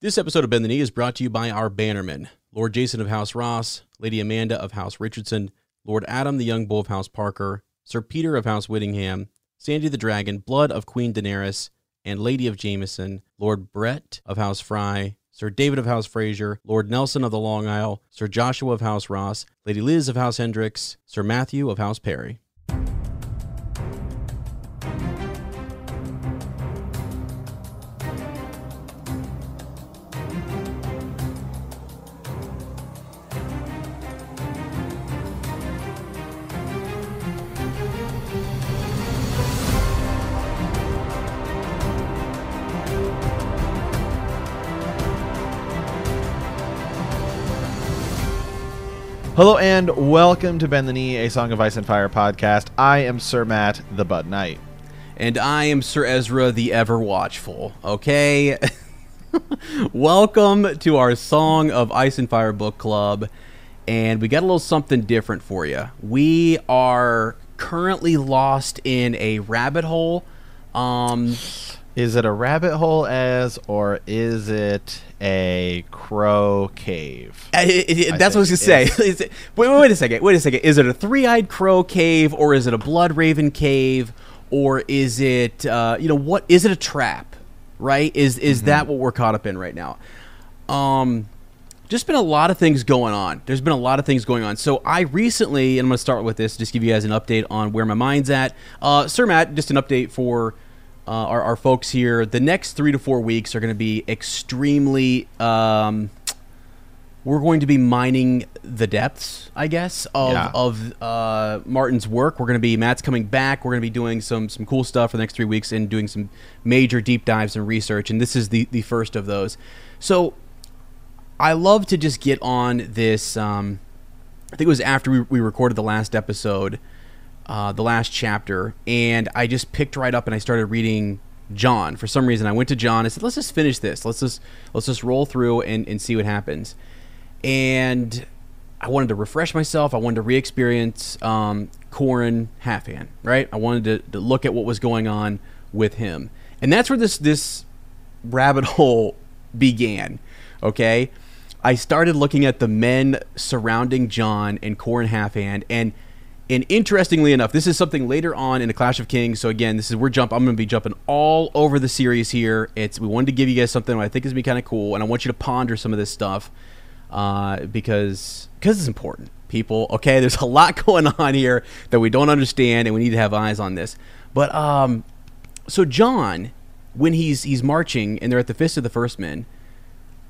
This episode of Bend the Knee is brought to you by our bannermen Lord Jason of House Ross, Lady Amanda of House Richardson, Lord Adam the Young Bull of House Parker, Sir Peter of House Whittingham, Sandy the Dragon, Blood of Queen Daenerys, and Lady of Jameson, Lord Brett of House Fry, Sir David of House Fraser, Lord Nelson of the Long Isle, Sir Joshua of House Ross, Lady Liz of House Hendricks, Sir Matthew of House Perry. And welcome to Bend the Knee, a Song of Ice and Fire podcast. I am Sir Matt, the Bud Knight. And I am Sir Ezra the Ever Watchful, okay? Welcome to our Song of Ice and Fire book club. And we got a little something different for you. We are currently lost in a rabbit hole. Um, Is it a rabbit hole as, or is it a crow cave? It- it- that's what I was gonna say. Is it, wait, wait, wait a second. Wait a second. Is it a three-eyed crow cave, or is it a blood raven cave, or is it, uh, you know, what is it a trap? Right? Is is that what we're caught up in right now? Um, just been a lot of things going on. There's been a lot of things going on. So I recently, and I'm going to start with this, just give you guys an update on where my mind's at. Uh, Sir Matt, just an update for uh, our, our folks here. The next three to four weeks are going to be extremely. Um, we're going to be mining the depths, I guess, of Yeah. of uh, Martin's work. We're going to be Matt's coming back. We're going to be doing some some cool stuff for the next three weeks and doing some major deep dives and research. And this is the the first of those. So I love to just get on this. Um, I think it was after we, we recorded the last episode, uh, the last chapter, and I just picked right up and I started reading Jon. For some reason, I went to Jon. I said, "Let's just finish this. Let's just let's just roll through and, and see what happens." And I wanted to refresh myself. I wanted to re-experience um, Qhorin Halfhand. Right. I wanted to, to look at what was going on with him, and that's where this this rabbit hole began. Okay. I started looking at the men surrounding Jon and Qhorin Halfhand, and and interestingly enough, this is something later on in the Clash of Kings. So again, this is we're jump. I'm going to be jumping all over the series here. It's we wanted to give you guys something I think is be kind of cool, and I want you to ponder some of this stuff uh, because because it's important. People, okay, there's a lot going on here that we don't understand, and we need to have eyes on this. But um, so Jon, when he's he's marching and they're at the Fist of the First Men,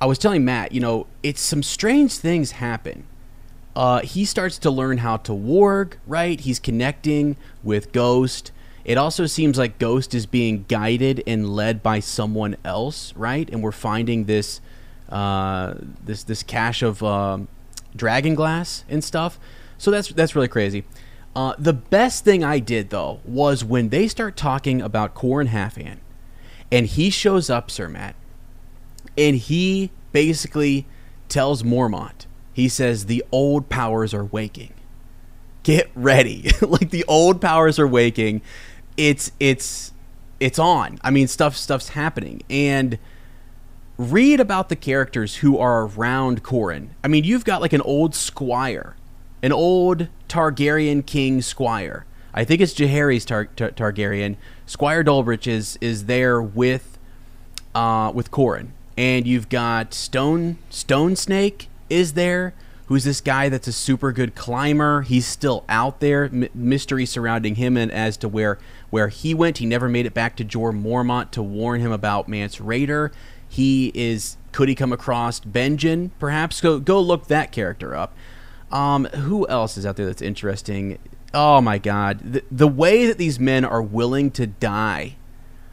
I was telling Matt, you know, it's some strange things happen. Uh, he starts to learn how to warg, right? He's connecting with Ghost. It also seems like Ghost is being guided and led by someone else, right? And we're finding this uh, this this cache of um, dragon glass and stuff. So that's that's really crazy. Uh, the best thing I did though was when they start talking about Qhorin Halfhand, and he shows up, Sir Matt, and he basically tells Mormont, he says the old powers are waking. Get ready. like the old powers are waking. It's it's it's on. I mean stuff stuff's happening. And read about the characters who are around Qhorin. I mean, you've got like an old squire, an old Targaryen king squire. I think it's Jaehaerys Tar- Tar- Targaryen. Squire Dalbridge is is there with uh, with Qhorin, and you've got Stone Stone Snake is there. Who's this guy that's a super good climber? He's still out there. M- mystery surrounding him and as to where where he went. He never made it back to Jeor Mormont to warn him about Mance Rayder. He is. Could he come across Benjen? Perhaps go go look that character up. Um, who else is out there that's interesting? Oh my God, the, the way that these men are willing to die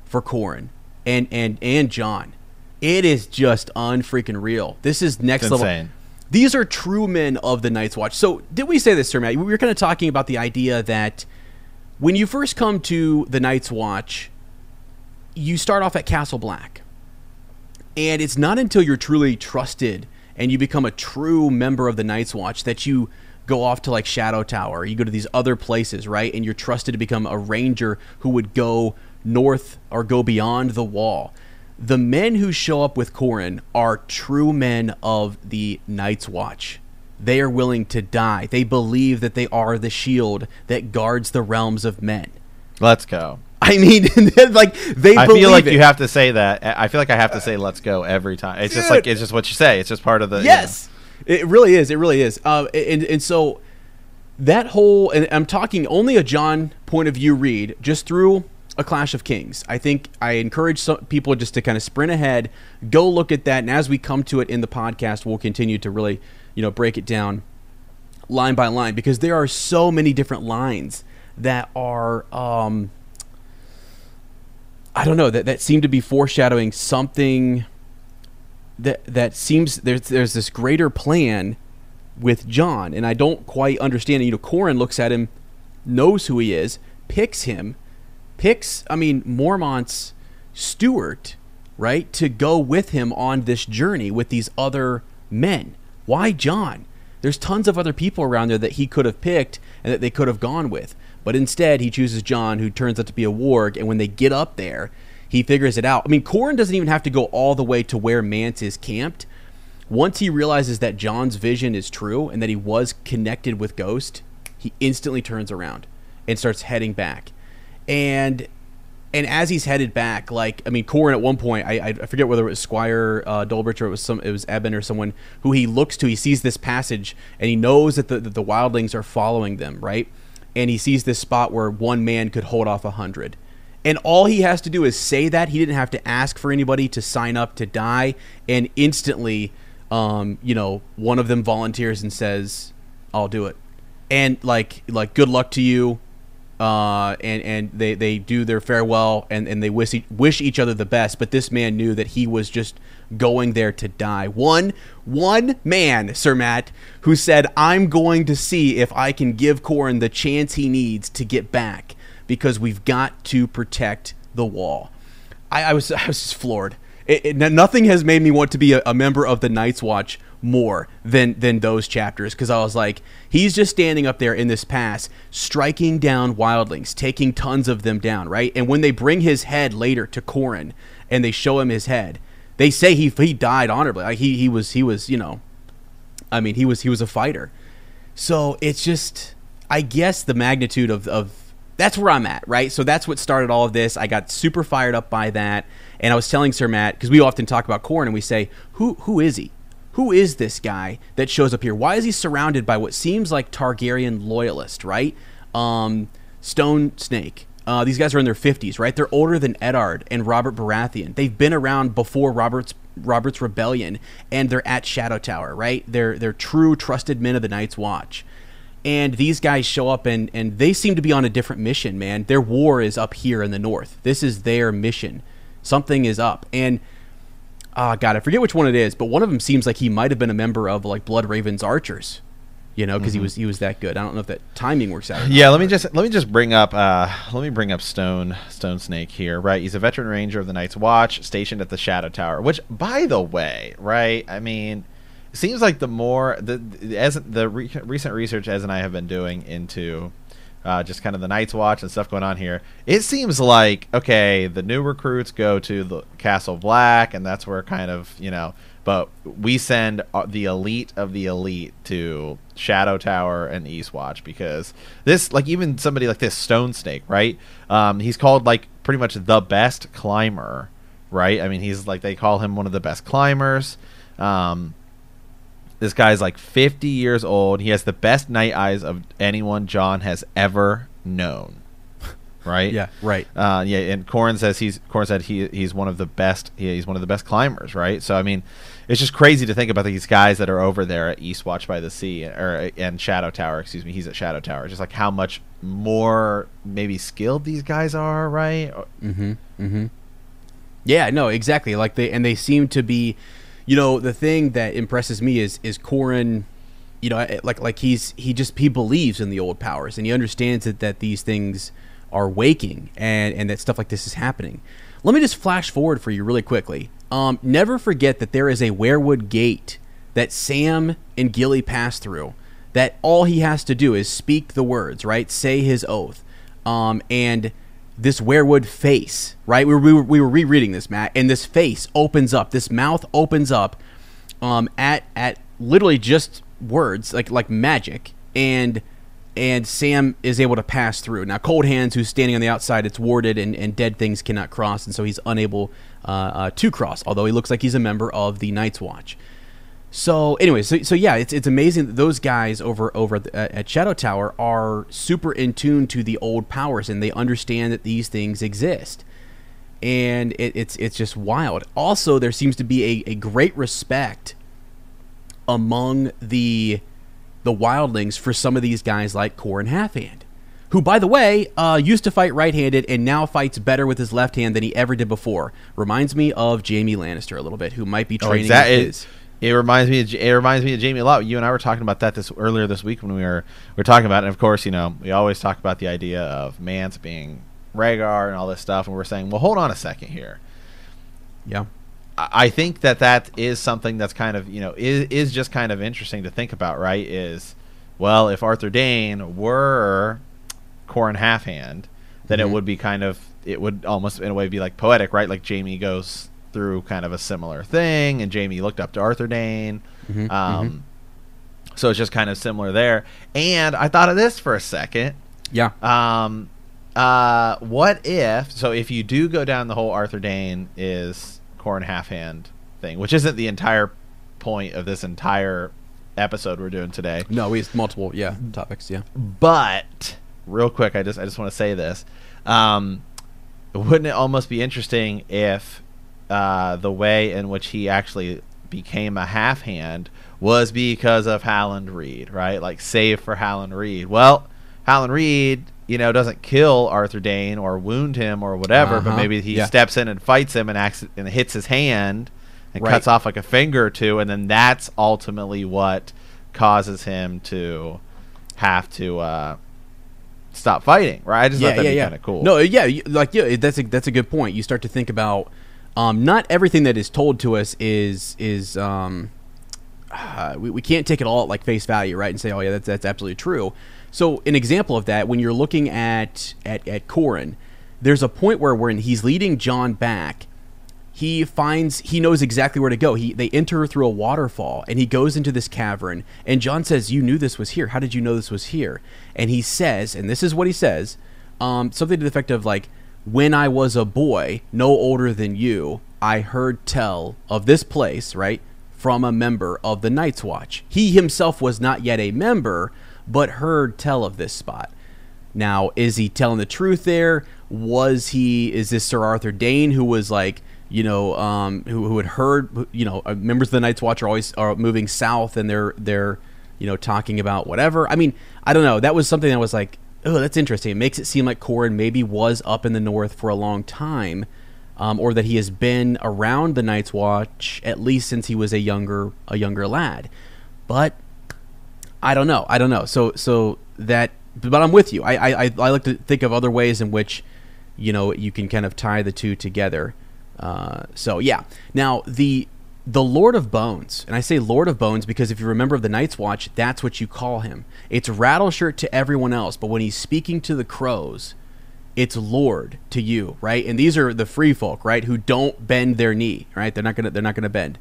for Qhorin and and and Jon, it is just unfreaking real. This is next It's level. insane. These are true men of the Night's Watch. So, did we say this, Sir Matt? We were kind of talking about the idea that when you first come to the Night's Watch, you start off at Castle Black. And it's not until you're truly trusted and you become a true member of the Night's Watch that you go off to like Shadow Tower. You go to these other places, right? And you're trusted to become a ranger who would go north or go beyond the wall. The men who show up with Qhorin are true men of the Night's Watch. They are willing to die. They believe that they are the shield that guards the realms of men. Let's go. I mean, like they. I feel like it. you have to say that. I feel like I have to say "Let's go" every time. It's just like it's just what you say. It's just part of the. you know. Yes, it really is. It really is. Uh, and and so that whole and I'm talking only a Jon point of view read just through a Clash of Kings. I think I encourage some people just to kind of sprint ahead, go look at that, and as we come to it in the podcast, we'll continue to really you know break it down line by line because there are so many different lines that are. Um, I don't know that that seem to be foreshadowing something that that seems there's there's this greater plan with Jon, and I don't quite understand. You know, Qhorin looks at him, knows who he is, picks him, picks. I mean, Mormont's steward, right, to go with him on this journey with these other men. Why Jon? There's tons of other people around there that he could have picked and that they could have gone with. But instead, he chooses Jon, who turns out to be a warg. And when they get up there, he figures it out. I mean, Qhorin doesn't even have to go all the way to where Mance is camped. Once he realizes that Jon's vision is true and that he was connected with Ghost, he instantly turns around and starts heading back. And and as he's headed back, like I mean, Qhorin at one point, I, I forget whether it was Squire uh, or it was some, it was Ebben or someone who he looks to. He sees this passage and he knows that the that the wildlings are following them, right? And he sees this spot where one man could hold off a hundred. And all he has to do is say that. He didn't have to ask for anybody to sign up to die. And instantly, um, you know, one of them volunteers and says, "I'll do it." And like, like, good luck to you uh, and and they, they do their farewell and, and they wish wish each other the best. But this man knew that he was just going there to die. One one man, Sir Matt, who said, "I'm going to see if I can give Qhorin the chance he needs to get back because we've got to protect the wall." I, I was I was just floored. It, it, nothing has made me want to be a, a member of the Night's Watch more than than those chapters because I was like, he's just standing up there in this pass, striking down wildlings, taking tons of them down, right? And when they bring his head later to Qhorin and they show him his head, they say he he died honorably. Like he he was he was you know, I mean he was he was a fighter. So it's just, I guess the magnitude of of that's where I'm at, right? So that's what started all of this. I got super fired up by that, and I was telling Sir Matt because we often talk about Qhorin and we say, who who is he? Who is this guy that shows up here? Why is he surrounded by what seems like Targaryen loyalist, right? Um, Stone Snake. Uh, these guys are in their 50s, right? They're older than Eddard and Robert Baratheon. They've been around before Robert's Robert's rebellion, and they're at Shadow Tower, right? They're they're true trusted men of the Night's Watch and these guys show up and and they seem to be on a different mission man their war is up here in the north this is their mission something is up and ah god i forget which one it is but one of them seems like he might have been a member of like blood ravens archers you know because he was he was that good i don't know if that timing works out. Yeah, let me just let me just bring up uh, let me bring up Stone Stone Snake here, right? He's a veteran ranger of the Night's Watch, stationed at the Shadow Tower. Which, by the way, right? I mean, seems like the more the, the as the re- recent research as and I have been doing into uh, just kind of the Night's Watch and stuff going on here, it seems like okay, the new recruits go to the Castle Black, and that's where kind of you know. But we send uh, the elite of the elite to Shadow Tower and Eastwatch because this, like, even somebody like this Stone Snake, right? Um, he's called like pretty much the best climber, right? I mean, he's like they call him one of the best climbers. Um, this guy's like 50 years old. He has the best night eyes of anyone Jon has ever known. Right? yeah right Uh, yeah, and Qhorin says he's Qhorin said he he's one of the best. He, he's one of the best climbers, right? So I mean, it's just crazy to think about these guys that are over there at Eastwatch by the Sea or and Shadow Tower. Excuse me, he's at Shadow Tower. Just like how much more maybe skilled these guys are, right? Mm-hmm. Mm-hmm. Yeah, no, exactly. Like they and they seem to be, you know, the thing that impresses me is is Qhorin, you know, like like he's he just he believes in the old powers and he understands that that these things are waking and and that stuff like this is happening. Let me just flash forward for you really quickly. Um, never forget that there is a Weirwood gate that Sam and Gilly pass through. That all he has to do is speak the words, right? Say his oath. Um, and this weirwood face, right? We were, we were, we were rereading this, Matt, and this face opens up, this mouth opens up um, at at literally just words, like like magic, and and Sam is able to pass through. Now, Cold Hands, who's standing on the outside, it's warded, and, and dead things cannot cross, and so he's unable uh, uh, to cross. Although he looks like he's a member of the Night's Watch. So, anyway, so, so yeah, it's, it's amazing that those guys over over at, at Shadow Tower are super in tune to the old powers, and they understand that these things exist, and it, it's it's just wild. Also, there seems to be a, a great respect among the the wildlings for some of these guys like Qhorin Halfhand, who, by the way, uh, used to fight right-handed and now fights better with his left hand than he ever did before. Reminds me of Jaime Lannister a little bit, who might be Oh, training exact- with it- his. It reminds me. Of, it reminds me of Jaime a lot. You and I were talking about that this earlier this week when we were we were talking about it. And of course, you know, we always talk about the idea of Mance being Rhaegar and all this stuff, and we're saying, well, hold on a second here. Yeah. I I think that that is something that's kind of you know is is just kind of interesting to think about, right? Is well, if Arthur Dayne were Qhorin Halfhand, then Mhm. it would be kind of it would almost in a way be like poetic, right? Like Jaime goes through kind of a similar thing, and Jaime looked up to Arthur Dayne. Mhm, Um, So it's just kind of similar there. And I thought of this for a second. Yeah. Um, uh, what if? So if you do go down the whole Arthur Dayne is Qhorin Halfhand thing, which isn't the entire point of this entire episode we're doing today, No, we have multiple, yeah, topics, yeah. but real quick, I just I just want to say this. Um, wouldn't it almost be interesting if uh, the way in which he actually became a half hand was because of Howland Reed, right? Like save for Howland Reed. Well, Howland Reed, you know, doesn't kill Arthur Dayne or wound him or whatever, but Uh-huh. maybe he Yeah. steps in and fights him and acts and hits his hand and Right. cuts off like a finger or two, and then that's ultimately what causes him to have to uh, stop fighting, right? I just thought that'd be kind of cool. No, yeah, like yeah, that's a that's a good point. You start to think about um, not everything that is told to us is is um, uh, we, we can't take it all at like face value, right? And say, oh yeah, that's that's absolutely true. So an example of that, when you're looking at at at Qhorin, there's a point where when he's leading Jon back, he finds he knows exactly where to go. He they enter through a waterfall and he goes into this cavern and Jon says, "You knew this was here. How did you know this was here?" And he says, and this is what he says, um, something to the effect of like, "When I was a boy, no older than you, I heard tell of this place, right, from a member of the Night's Watch. He himself was not yet a member, but heard tell of this spot." Now, is he telling the truth there? Was he? Is this Sir Arthur Dayne who was like, you know, um, who, who had heard, you know, uh, members of the Night's Watch are always are moving south and they're they're, you know, talking about whatever. I mean, I don't know. That was something that was like, oh, that's interesting. It makes it seem like Qhorin maybe was up in the north for a long time, um, or that he has been around the Night's Watch at least since he was a younger a younger lad. But I don't know. I don't know. So so that, but I'm with you. I I, I like to think of other ways in which, you know, you can kind of tie the two together. Uh, so yeah. Now the the Lord of Bones, and I say Lord of Bones because if you remember of the Night's Watch, that's what you call him. It's Rattleshirt to everyone else, but when he's speaking to the crows, it's Lord to you, right? And these are the free folk, right, who don't bend their knee, right? They're not gonna they're not gonna bend.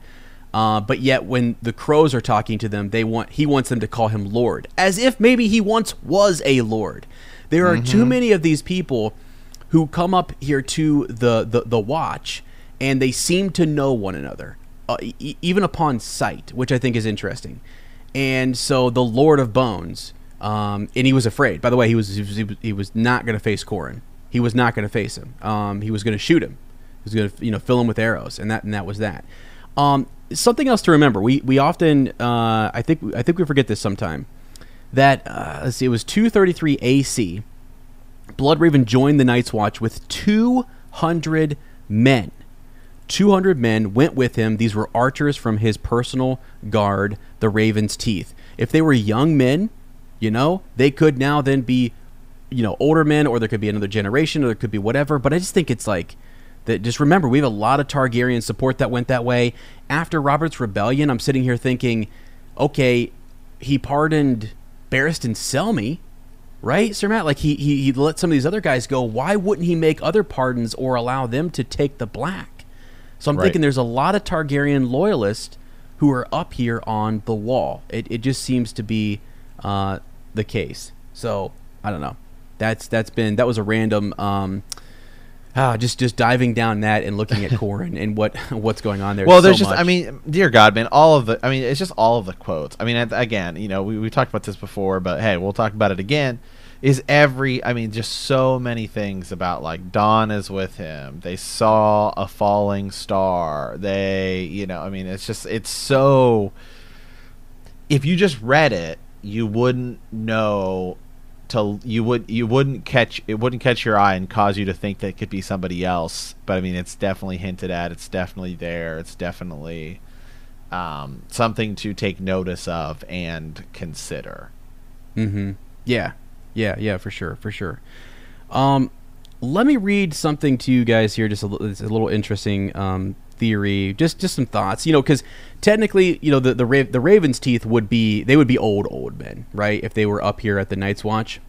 Uh, but yet, when the crows are talking to them, they want he wants them to call him Lord, as if maybe he once was a lord. There are too many of these people who come up here to the the, the watch, and they seem to know one another, uh, e- even upon sight, which I think is interesting. And so the Lord of Bones, um, and he was afraid. By the way, he was he was, he was, not going to face Qhorin. He was not going to face him. Um, he was going to shoot him. He was going to you know fill him with arrows, and that and that was that. Um, something else to remember. We we often uh, I think I think we forget this sometime. That uh, let's see, it was 233 AC. Bloodraven joined the Night's Watch with 200 men. 200 men went with him. These were archers from his personal guard, the Raven's Teeth. If they were young men, you know, they could now then be, you know, older men, or there could be another generation, or there could be whatever. But I just think it's like that. Just remember, we have a lot of Targaryen support that went that way. After Robert's rebellion, I'm sitting here thinking, okay, he pardoned Barristan Selmy, right, Sir Matt? Like he, he he let some of these other guys go. Why wouldn't he make other pardons or allow them to take the black? So I'm Right. thinking there's a lot of Targaryen loyalists who are up here on the wall. It, it just seems to be uh, the case. So I don't know. That's that's been that was a random. Um, Ah, just just diving down that and looking at Corin and what what's going on there. Well, so there's just, I mean, dear God, man, all of the, I mean, it's just all of the quotes. I mean, again, you know, we, we talked about this before, but hey, we'll talk about it again. Is every, I mean, just so many things about like Dawn is with him. They saw a falling star. They, you know, I mean, it's just, it's so. If you just read it, you wouldn't know to you would you wouldn't catch it wouldn't catch your eye and cause you to think that it could be somebody else but i mean it's definitely hinted at it's definitely there it's definitely um, something to take notice of and consider Mm-hmm. Yeah, yeah, yeah, for sure, for sure. Um, let me read something to you guys here. Just a, it's a little interesting um, theory. Just just some thoughts. You know, because technically, you know, the the, Ra- the Ravens' teeth would be they would be old old men, right? If they were up here at the Night's Watch.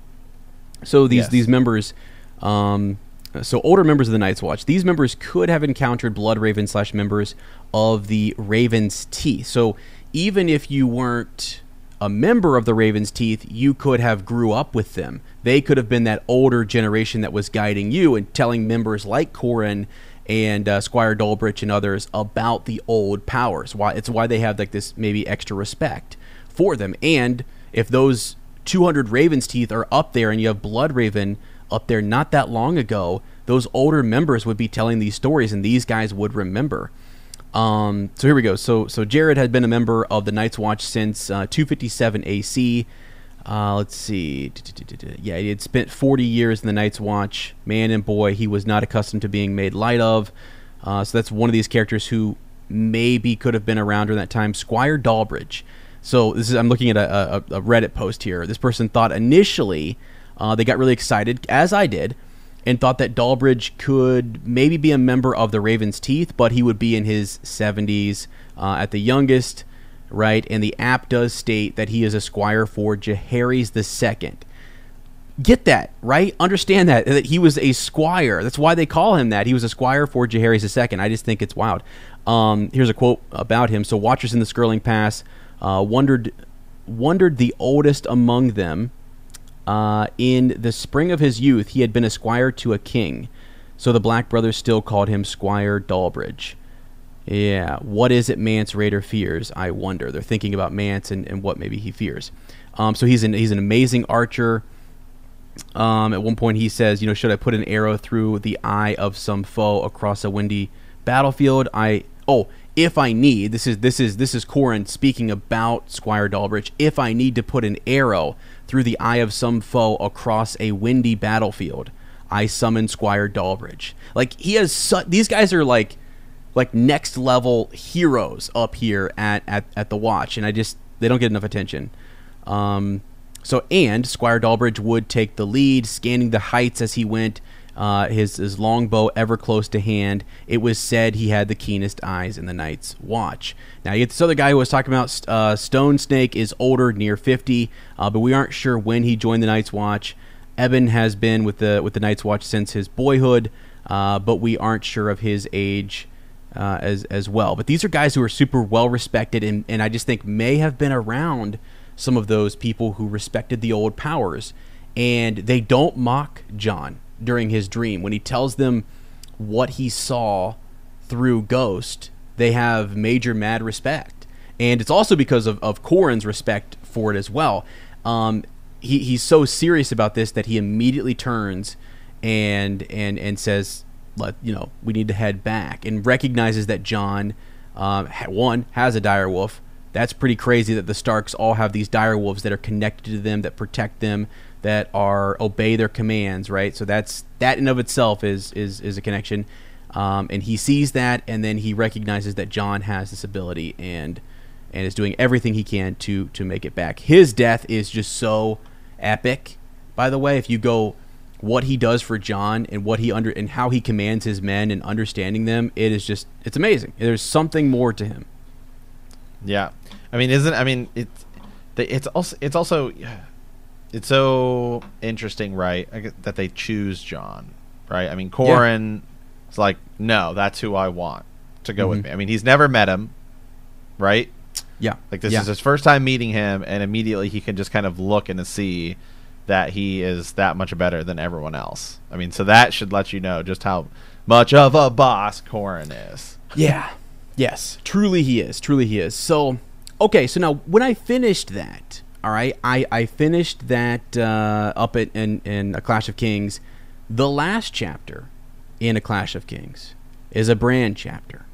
So these Yes. these members. Um, so older members of the Night's Watch. These members could have encountered Blood Raven slash members of the Raven's Teeth. So even if you weren't a member of the Raven's Teeth, you could have grew up with them. They could have been that older generation that was guiding you and telling members like Qhorin and uh, Squire Dalbridge and others about the old powers. Why it's why they have like this maybe extra respect for them. And if those 200 Raven's Teeth are up there and you have Blood Raven up there not that long ago, those older members would be telling these stories and these guys would remember. Um, so here we go. So so Jared had been a member of the Night's Watch since uh, 257 AC. Uh, let's see. Yeah, he had spent 40 years in the Night's Watch. Man and boy, he was not accustomed to being made light of. Uh, so that's one of these characters who maybe could have been around during that time. Squire Dalbridge. So this is I'm looking at a, a, a Reddit post here. This person thought initially uh, they got really excited, as I did, and thought that Dalbridge could maybe be a member of the Ravens' Teeth, but he would be in his 70s uh, at the youngest, right? And the app does state that he is a squire for Jaehaerys II. Get that, right? Understand that, that he was a squire. That's why they call him that. He was a squire for Jaehaerys II. I just think it's wild. Um, here's a quote about him. So, watchers in the Skirling Pass uh, wondered, wondered the oldest among them uh, in the spring of his youth, he had been a squire to a king, so the Black Brothers still called him Squire Dalbridge. Yeah, what is it Mance Raider fears? I wonder. They're thinking about Mance and, and what maybe he fears. Um, so he's an he's an amazing archer. Um, at one point, he says, "You know, should I put an arrow through the eye of some foe across a windy battlefield? I oh, if I need this is this is this is Qhorin speaking about Squire Dalbridge. If I need to put an arrow through the eye of some foe across a windy battlefield, I summon Squire Dalbridge. Like he has su- these guys are like like next level heroes up here at, at, at the watch and I just they don't get enough attention. Um, so and Squire Dalbridge would take the lead, scanning the heights as he went. Uh, his his longbow ever close to hand. It was said he had the keenest eyes in the Night's Watch. Now you get this other guy who was talking about uh, Stone Snake is older, near fifty, uh, but we aren't sure when he joined the Night's Watch. Ebben has been with the with the Night's Watch since his boyhood, uh, but we aren't sure of his age uh, as as well. But these are guys who are super well respected, and, and I just think may have been around some of those people who respected the old powers, and they don't mock Jon during his dream when he tells them what he saw through Ghost. They have major mad respect, and it's also because of of Qhorin's respect for it as well. Um, he, he's so serious about this that he immediately turns and and and says let you know we need to head back and recognizes that Jon um, one has a dire wolf. That's pretty crazy that the Starks all have these dire wolves that are connected to them that protect them that are obey their commands, right? So that's that in of itself is is is a connection. Um, and he sees that, and then he recognizes that Jon has this ability and and is doing everything he can to to make it back. His death is just so epic. By the way, if you go what he does for Jon and what he under and how he commands his men and understanding them, it is just it's amazing. There's something more to him. Yeah, I mean, isn't I mean it's it's also it's also it's so interesting, right, that they choose Jon, right? I mean, Qhorin is like, no, that's who I want to go with Mhm. me. I mean, he's never met him, right? Yeah. Like this yeah. is his first time meeting him, and immediately he can just kind of look and see that he is that much better than everyone else. I mean, so that should let you know just how much of a boss Qhorin is. Yeah. Yes. Truly he is. Truly he is. So, okay. So now when I finished that, all right, I, I finished that uh, up at, in, in A Clash of Kings. The last chapter in A Clash of Kings is a Bran chapter.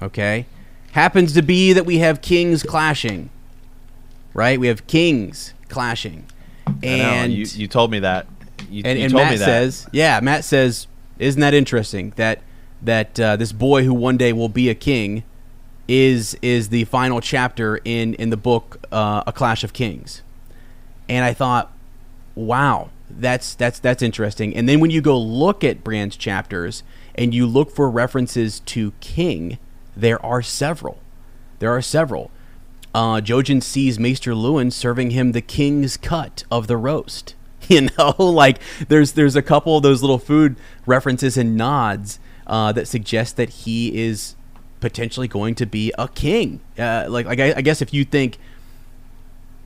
Okay? Happens to be that we have kings clashing. Right? We have kings clashing. And you, you told me that. You, and, you and told Matt me that. says, yeah, Matt says, isn't that interesting that that uh, this boy who one day will be a king is is the final chapter in in the book uh, A Clash of Kings, and I thought, wow, that's that's that's interesting. And then when you go look at Bran's chapters and you look for references to king, there are several. There are several. Uh, Jojen sees Maester Luwin serving him the king's cut of the roast. You know, like there's there's a couple of those little food references and nods uh, that suggest that he is potentially going to be a king. Uh, like like I, I guess if you think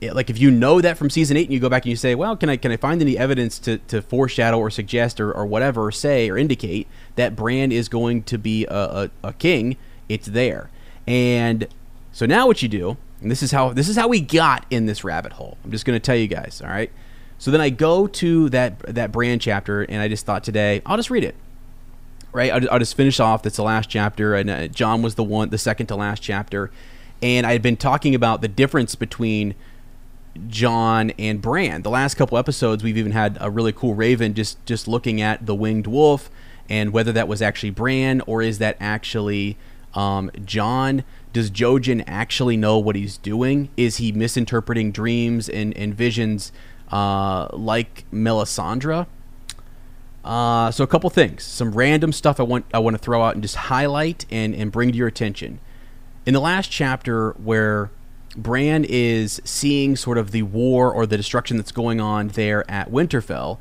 like if you know that from season eight and you go back and you say, well, can I can I find any evidence to, to foreshadow or suggest or, or whatever or say or indicate that Bran is going to be a, a, a king? It's there. And so now what you do, and this is how this is how we got in this rabbit hole. I'm just gonna tell you guys, all right? So then I go to that that Bran chapter and I just thought today, I'll just read it right? I'll, I'll just finish off. That's the last chapter, and uh, Jon was the one, the second to last chapter, and I had been talking about the difference between Jon and Bran. The last couple episodes, we've even had a really cool Raven just just looking at the winged wolf and whether that was actually Bran or is that actually um, Jon. Does Jojen actually know what he's doing? Is he misinterpreting dreams and, and visions uh, like Melisandre? Uh, so a couple things, some random stuff I want I want to throw out and just highlight and and bring to your attention. In the last chapter, where Bran is seeing sort of the war or the destruction that's going on there at Winterfell,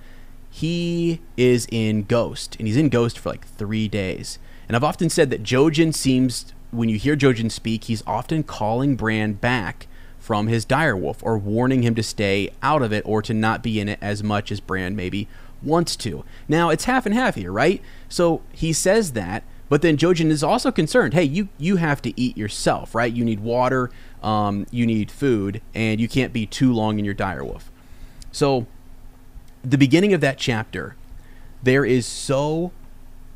he is in Ghost, and he's in Ghost for like three days. And I've often said that Jojen seems, when you hear Jojen speak, he's often calling Bran back from his direwolf or warning him to stay out of it or to not be in it as much as Bran maybe wants to. Now it's half and half here, right? So he says that, but then Jojen is also concerned. Hey, you you have to eat yourself, right? You need water, um, you need food, and you can't be too long in your direwolf. So the beginning of that chapter, there is so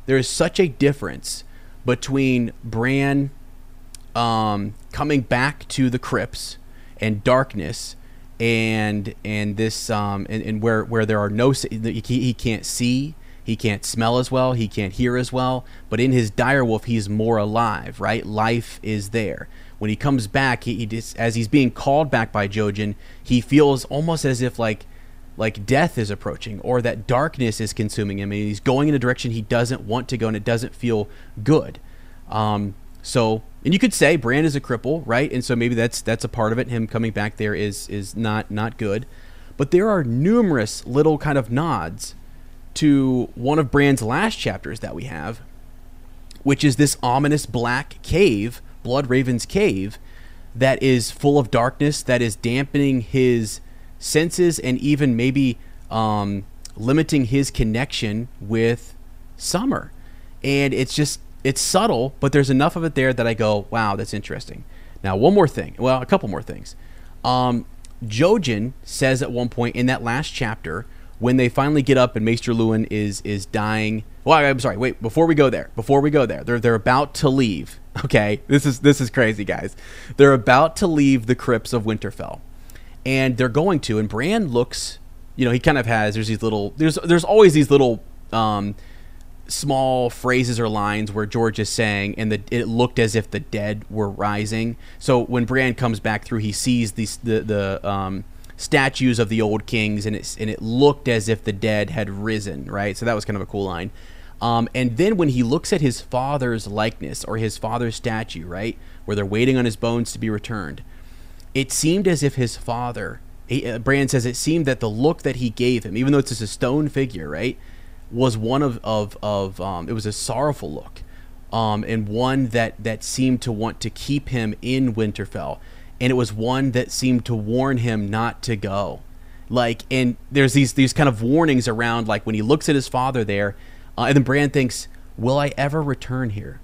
there is such a difference between Bran um, coming back to the crypts and darkness and and this um, and, and where where there are no he he can't see he can't smell as well he can't hear as well but in his dire direwolf he's more alive right? Life is there. When he comes back he, he just, as he's being called back by Jojen he feels almost as if like like death is approaching or that darkness is consuming him and he's going in a direction he doesn't want to go and it doesn't feel good. Um, so and you could say Bran is a cripple right? And so maybe that's that's a part of it. Him coming back there is is not not good. But there are numerous little kind of nods to one of Bran's last chapters that we have which is this ominous black cave blood raven's cave that is full of darkness that is dampening his senses and even maybe um, limiting his connection with summer. And it's just it's subtle but there's enough of it there that i go wow that's interesting. Now one more thing well a couple more things. Um, jojen says at one point in that last chapter when they finally get up and maester luwin is is dying well i'm sorry wait before we go there before we go there they're they're about to leave okay? This is this is crazy guys. They're about to leave the crypts of winterfell and they're going to and Bran looks you know he kind of has there's these little there's there's always these little um, small phrases or lines where George is saying and the it looked as if the dead were rising. So when Bran comes back through he sees these the the um, statues of the old kings and it's and it looked as if the dead had risen right? So that was kind of a cool line. Um, and then when he looks at his father's likeness or his father's statue right where they're waiting on his bones to be returned it seemed as if his father he, uh, Bran says it seemed that the look that he gave him, even though it's just a stone figure, right, was one of of of um, it was a sorrowful look, um, and one that that seemed to want to keep him in Winterfell, and it was one that seemed to warn him not to go, like, and there's these these kind of warnings around, like when he looks at his father there, uh, and then Bran thinks, "Will I ever return here?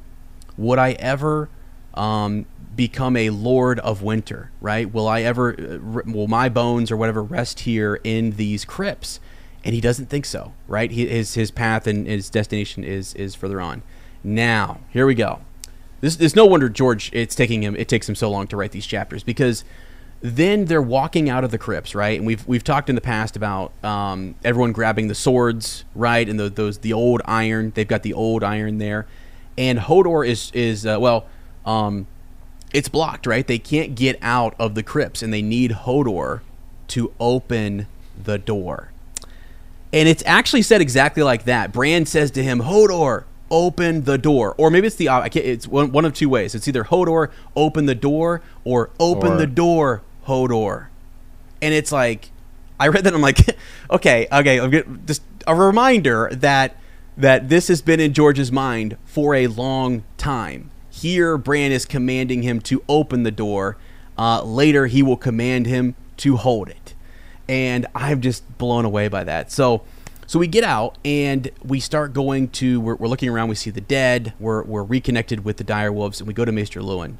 Would I ever?" Um, become a lord of winter, right? Will I ever, uh, will my bones or whatever rest here in these crypts? And he doesn't think so, right? He, his his path and his destination is is further on. Now, here we go. This is no wonder George. It's taking him. It takes him so long to write these chapters because then they're walking out of the crypts, right? And we've we've talked in the past about um, everyone grabbing the swords, right? And the, those the old iron. They've got the old iron there, and Hodor is is uh, well. Um, it's blocked, right? They can't get out of the crypts, and they need Hodor to open the door. And it's actually said exactly like that. Bran says to him, "Hodor, open the door," or maybe it's the I can't, it's one, one of two ways. It's either Hodor, open the door, or open Or- the door, Hodor. And it's like, I read that. I'm like, okay, okay. I'm get, just a reminder that that this has been in George's mind for a long time. Here, Bran is commanding him to open the door. Uh, later, he will command him to hold it, and I'm just blown away by that. So, so we get out and we start going to. We're, we're looking around. We see the dead. We're we're reconnected with the dire wolves, and we go to Maester Luwin.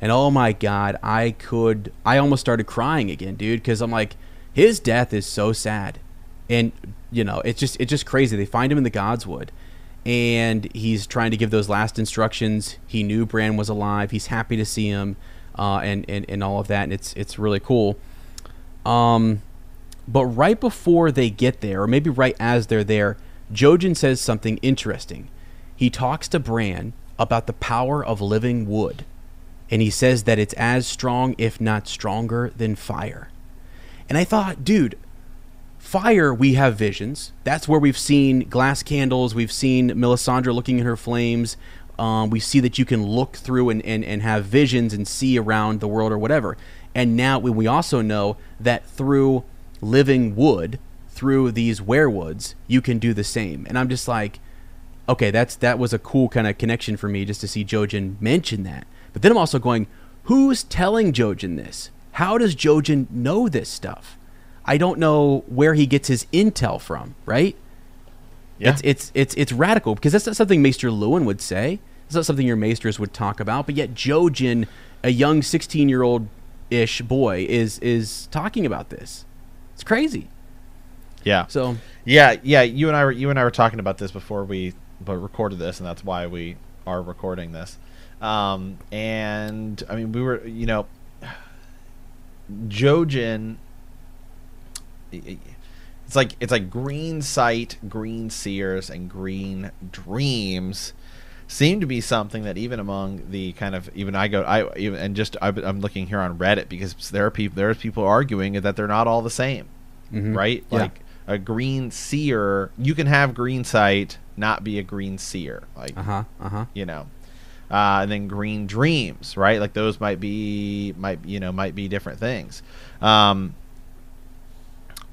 And oh my god, I could I almost started crying again, dude, because I'm like, his death is so sad. And you know, it's just it's just crazy. They find him in the Godswood and he's trying to give those last instructions. He knew Bran was alive. He's happy to see him, uh, and, and and all of that, and it's it's really cool. Um, but right before they get there, or maybe right as they're there, Jojen says something interesting. He talks to Bran about the power of living wood, and he says that it's as strong, if not stronger, than fire. And I thought, dude, fire we have visions that's where we've seen glass candles we've seen melisandre looking at her flames um, we see that you can look through and, and, and have visions and see around the world or whatever and now we, we also know that through living wood through these weirwoods you can do the same and i'm just like okay that's that was a cool kind of connection for me just to see jojen mention that but then i'm also going who's telling jojen this how does jojen know this stuff I don't know where he gets his intel from, right? Yeah. It's it's it's it's radical because that's not something Maester Luwin would say. It's not something your maesters would talk about. But yet Jojen, a young sixteen year old ish boy, is is talking about this. It's crazy. yeah. So Yeah, yeah. You and I were you and I were talking about this before we but recorded this, and that's why we are recording this. Um, and I mean, we were, you know, Jojen. It's like it's like green sight, green seers, and green dreams seem to be something that even among the kind of even I go I even and just I, I'm looking here on Reddit because there are people there's people arguing that they're not all the same mhm. right? Yeah. Like a green seer, you can have green sight, not be a green seer, like Uh huh. Uh huh. you know. Uh, and then green dreams, right? Like those might be might you know might be different things. Um,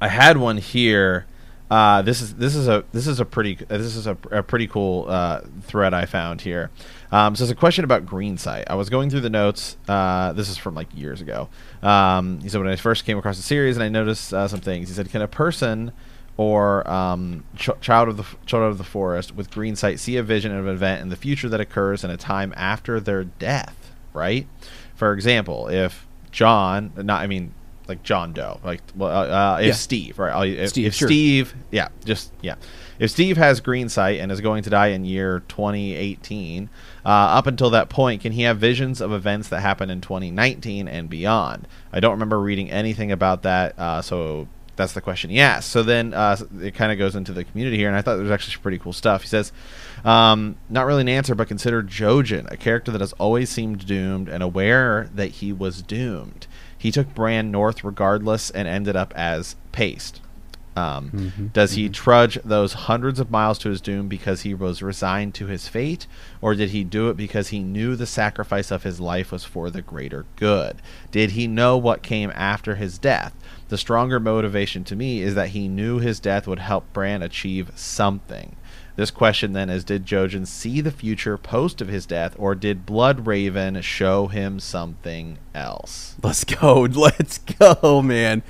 I had one here. Uh, this is this is a this is a pretty this is a, a pretty cool uh, thread I found here. Um, so it's a question about green sight. I was going through the notes. Uh, this is from like years ago. Um, he said when I first came across the series and I noticed uh, some things. He said, "Can a person or um, ch- child of the child of the forest with green sight see a vision of an event in the future that occurs in a time after their death?" Right. For example, if John, not I mean like John Doe, like well, uh, uh, if Yeah. Steve, right? If, Steve, if sure. Steve, yeah, just yeah. If Steve has green sight and is going to die in year 2018, uh, up until that point, can he have visions of events that happen in 2019 and beyond? I don't remember reading anything about that, uh, so that's the question he asked. So then uh, it kind of goes into the community here, and I thought there was actually some pretty cool stuff. He says, um, not really an answer, but consider Jojen, a character that has always seemed doomed and aware that he was doomed. He took Bran north regardless and ended up as Paste. Um, Mm-hmm. Does he trudge those hundreds of miles to his doom because he was resigned to his fate, or did he do it because he knew the sacrifice of his life was for the greater good? Did he know what came after his death? The stronger motivation to me is that he knew his death would help Bran achieve something. This question then is Did Jojen see the future post of his death, or did Blood Raven show him something else? Let's go. Let's go, man.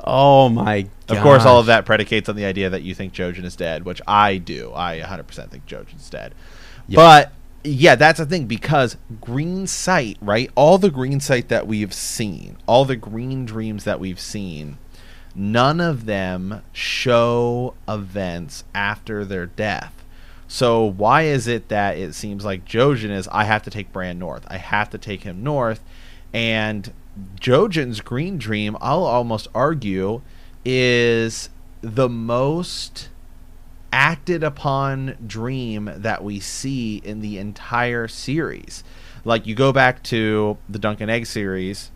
Oh my god. Of course, all of that predicates on the idea that you think Jojen is dead, which I do. I 100% think Jojen's dead. But yeah, that's the thing because green sight, right? All the green sight that we've seen, all the green dreams that we've seen, none of them show events after their death. So why is it that it seems like Jojen is I have to take Bran north. I have to take him north and Jojen's green dream, I'll almost argue, is the most acted upon dream that we see in the entire series. Like you go back to the Dunk and Egg series,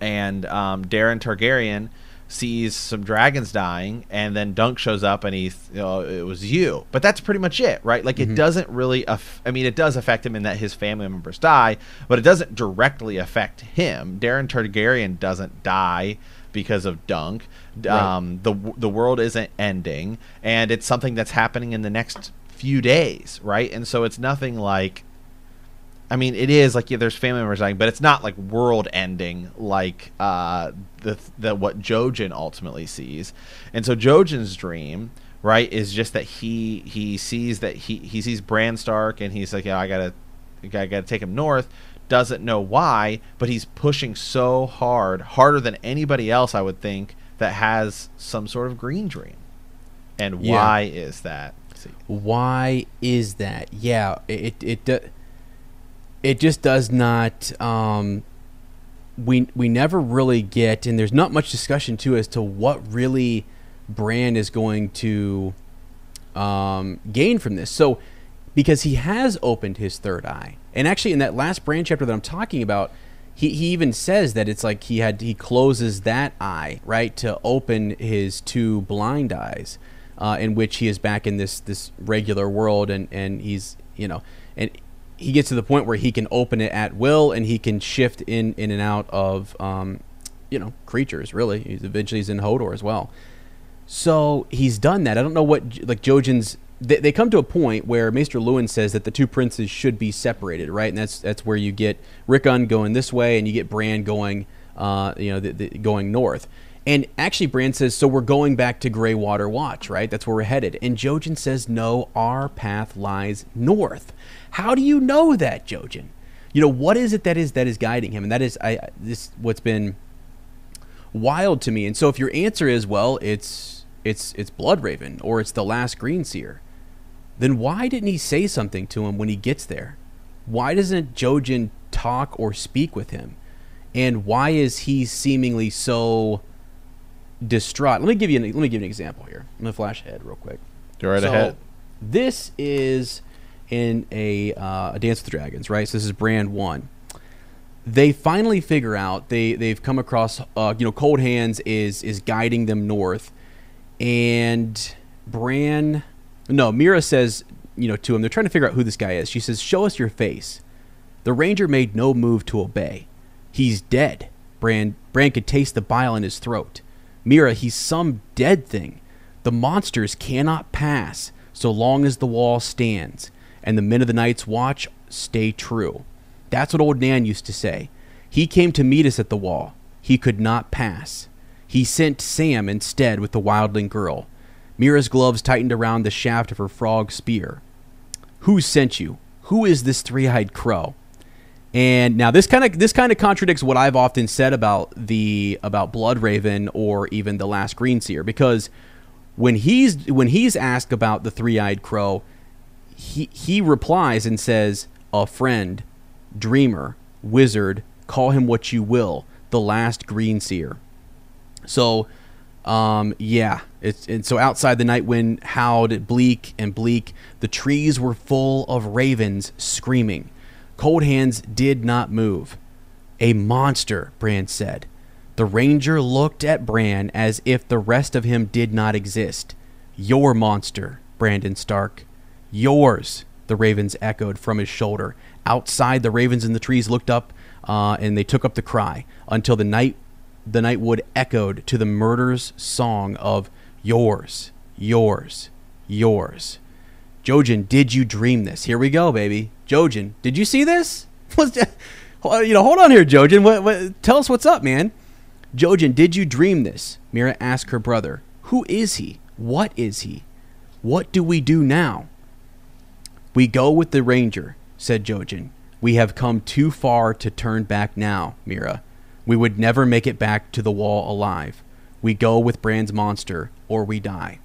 and um, Daeron Targaryen sees some dragons dying, and then Dunk shows up and he's, you know, it was you. But that's pretty much it, right? Like it doesn't really, aff- I mean, it does affect him in that his family members die, but it doesn't directly affect him. Daeron Targaryen doesn't die because of Dunk. Um, the the world isn't ending, and it's something that's happening in the next few days, right? And so it's nothing like I mean, it is like yeah, there's family members dying, but it's not like world ending like uh, the the what Jojen ultimately sees. And so Jojen's dream, right, is just that he he sees that he he sees Bran Stark, and he's like, yeah, I gotta I gotta, take him north. Doesn't know why, but he's pushing so hard, harder than anybody else, I would think, that has some sort of green dream. And Yeah. why is that? See. Why is that? Yeah, it it do- it just does not. Um, we we never really get, and there's not much discussion too as to what really Bran is going to um, gain from this. So, because he has opened his third eye, and actually in that last Bran chapter that I'm talking about, he, he even says that it's like he had he closes that eye right to open his two blind eyes, uh, in which he is back in this this regular world, and and he's you know and he gets to the point where he can open it at will and he can shift in in and out of um, you know creatures really he's eventually he's in hodor as well so he's done that i don't know what like jojen's they, they come to a point where Maester Luwin says that the two princes should be separated, right? And that's that's where you get Rickon going this way, and you get Bran going, uh, you know, the, the, going north. And actually, Bran says, "So we're going back to Greywater Watch, right? That's where we're headed." And Jojen says, "No, our path lies north." How do you know that, Jojen? You know what is it that is that is guiding him, and that is I this what's been wild to me. And so, if your answer is, "Well, it's it's it's Bloodraven or it's the Last Green Seer," then why didn't he say something to him when he gets there? Why doesn't Jojen talk or speak with him? And why is he seemingly so distraught? Let me give you an, let me give you an example here. I'm gonna flash ahead real quick. Go right So, ahead. This is in a, uh, a Dance with the Dragons, right? So this is Bran one. They finally figure out they they've come across uh, you know Cold Hands is is guiding them north, and Bran, no Mira says you know to him they're trying to figure out who this guy is. She says, "Show us your face." The ranger made no move to obey. He's dead. Bran Bran could taste the bile in his throat. Mira, he's some dead thing. The monsters cannot pass so long as the wall stands, and the men of the Night's Watch stay true. That's what old Nan used to say. He came to meet us at the wall. He could not pass. He sent Sam instead with the wildling girl. Mira's gloves tightened around the shaft of her frog spear. Who sent you? Who is this three-eyed crow? And now this kind of this kind of contradicts what I've often said about the about Bloodraven or even the Last Green Seer because when he's when he's asked about the three-eyed crow, he he replies and says, "A friend, dreamer, wizard, call him what you will, the last green seer." So, um, yeah, it's and so outside the night wind howled bleak and bleak. The trees were full of ravens screaming. Cold Hands did not move. A monster, Bran said. The ranger looked at Bran as if the rest of him did not exist. Your monster, Brandon Stark. Yours, the ravens echoed from his shoulder. Outside, the ravens in the trees looked up uh, and they took up the cry until the night the night wood echoed to the murder's song of yours, yours, yours. Jojen, did you dream this? Here we go, baby. Jojen, did you see this? You know, hold on here, Jojen. What, what, tell us what's up, man. Jojen, did you dream this? Mira asked her brother. Who is he? What is he? What do we do now? We go with the ranger, said Jojen. We have come too far to turn back now, Mira. We would never make it back to the wall alive. We go with Bran's monster, or we die.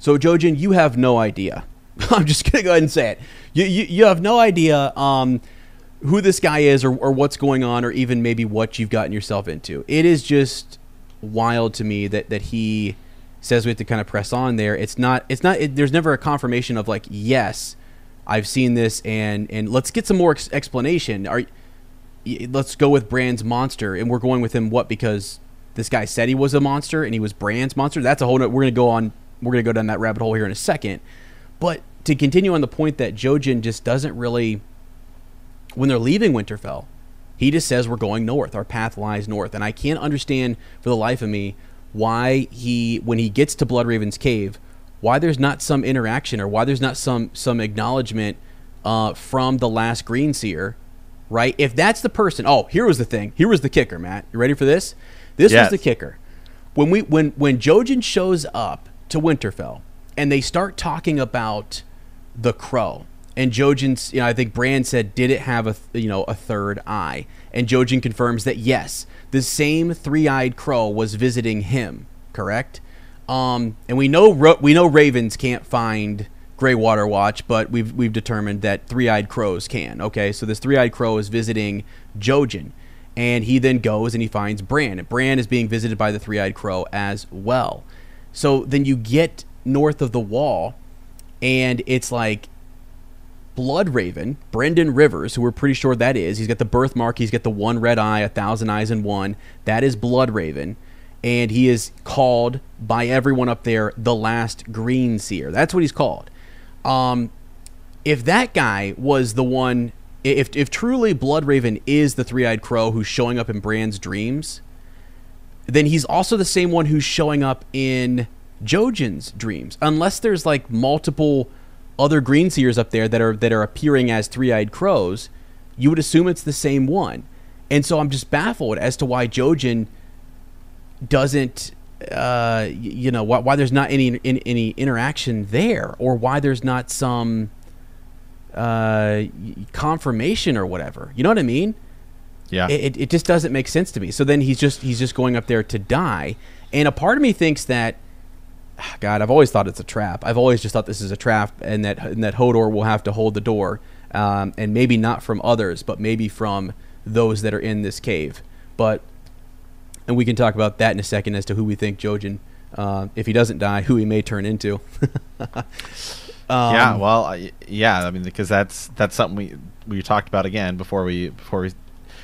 So, Jojen, you have no idea. I'm just going to go ahead and say it. You, you, you have no idea um, who this guy is or, or what's going on or even maybe what you've gotten yourself into. It is just wild to me that, that he says we have to kind of press on there. It's not, it's not, it, there's never a confirmation of like, yes, I've seen this and, and let's get some more ex- explanation. Are, let's go with Bran's monster, and we're going with him what because this guy said he was a monster and he was Bran's monster. That's a whole. we're gonna go on. We're gonna go down that rabbit hole here in a second. But to continue on the point that Jojen just doesn't really, when they're leaving Winterfell, he just says we're going north. Our path lies north, and I can't understand for the life of me why he, when he gets to Bloodraven's cave, why there's not some interaction or why there's not some some acknowledgement uh, from the last Green Seer right? If that's the person, oh, here was the thing. Here was the kicker, Matt. You ready for this? This yes. was the kicker. When we when when Jojen shows up to Winterfell and they start talking about the crow, and Jojen's, you know, I think Bran said, did it have a you know a third eye? And Jojen confirms that yes, the same three-eyed crow was visiting him. Correct. Um, and we know we know ravens can't find Greywater Watch, but we've we've determined that three-eyed crows can. Okay, so this three-eyed crow is visiting Jojen, and he then goes and he finds Bran. And Bran is being visited by the three-eyed crow as well. So then you get north of the wall, and it's like Bloodraven, Brynden Rivers, who we're pretty sure that is. He's got the birthmark. He's got the one red eye, a thousand eyes in one. That is Bloodraven and he is called by everyone up there the last green seer. That's what he's called. Um, if that guy was the one, if if truly Bloodraven is the three-eyed crow who's showing up in Bran's dreams, then he's also the same one who's showing up in Jojen's dreams. Unless there's like multiple other green seers up there that are that are appearing as three-eyed crows, you would assume it's the same one. And so I'm just baffled as to why Jojen doesn't uh, you know why, why there's not any in, any interaction there, or why there's not some uh, confirmation or whatever. You know what I mean? Yeah. It, it just doesn't make sense to me. So then he's just he's just going up there to die, and a part of me thinks that. God, I've always thought it's a trap. I've always just thought this is a trap, and that and that Hodor will have to hold the door, um, and maybe not from others, but maybe from those that are in this cave. But and we can talk about that in a second as to who we think Jojen, uh, if he doesn't die, who he may turn into. um, yeah, well, yeah, I mean, because that's that's something we we talked about again before we before we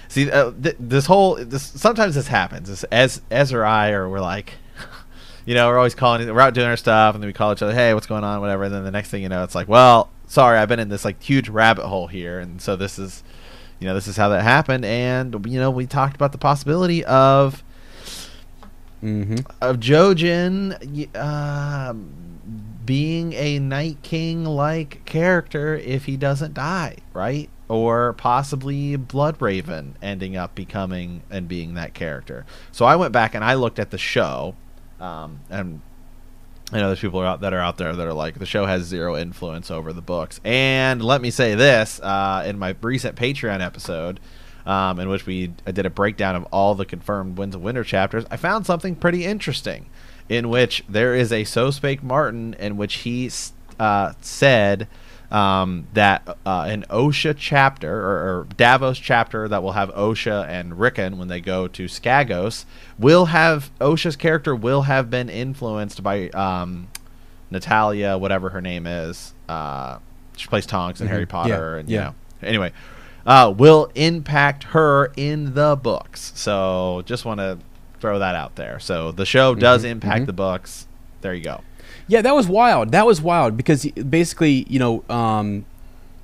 see uh, th- this whole this sometimes this happens as as or I or we're like. You know, we're always calling. We're out doing our stuff, and then we call each other, "Hey, what's going on?" Whatever. And then the next thing you know, it's like, "Well, sorry, I've been in this like huge rabbit hole here, and so this is, you know, this is how that happened." And you know, we talked about the possibility of mm-hmm. of Jojen uh, being a Night King like character if he doesn't die, right? Or possibly Bloodraven ending up becoming and being that character. So I went back and I looked at the show, um, and I know there's people are out, that are out there that are like the show has zero influence over the books. And let me say this: uh, in my recent Patreon episode, um, in which we I did a breakdown of all the confirmed Winds of Winter chapters, I found something pretty interesting, in which there is a So Spake Martin, in which he uh, said um, that uh, an Osha chapter or, or, Davos chapter that will have Osha and Rickon when they go to Skagos will have Osha's character will have been influenced by um, Natalia, whatever her name is. Uh, she plays Tonks in mm-hmm. Harry Potter, yeah. and yeah. you know. Anyway, uh, will impact her in the books. So just want to throw that out there. So the show does Mhm, impact mhm. the books. There you go. Yeah, that was wild. That was wild because basically, you know, um,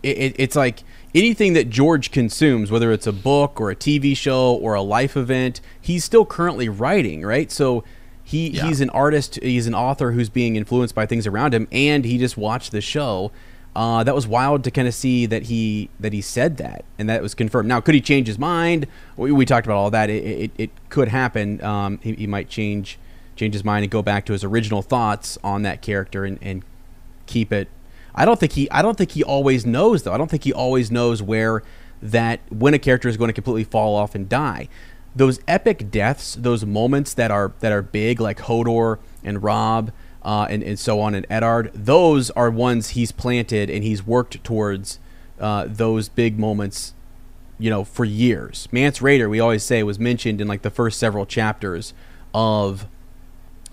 it, it, it's like anything that George consumes, whether it's a book or a TV show or a life event, he's still currently writing, right? So he Yeah. he's an artist, he's an author who's being influenced by things around him, and he just watched the show. Uh, that was wild to kind of see that he that he said that and that was confirmed. Now, could he change his mind? We, we talked about all that. It, it, it could happen. Um, he, he might change change his mind and go back to his original thoughts on that character and, and keep it. I don't think he I don't think he always knows though. I don't think he always knows where that when a character is going to completely fall off and die. Those epic deaths, those moments that are that are big, like Hodor and Robb, uh, and and so on, and Eddard. Those are ones he's planted and he's worked towards uh, those big moments you know, for years. Mance Rayder, we always say, was mentioned in like the first several chapters of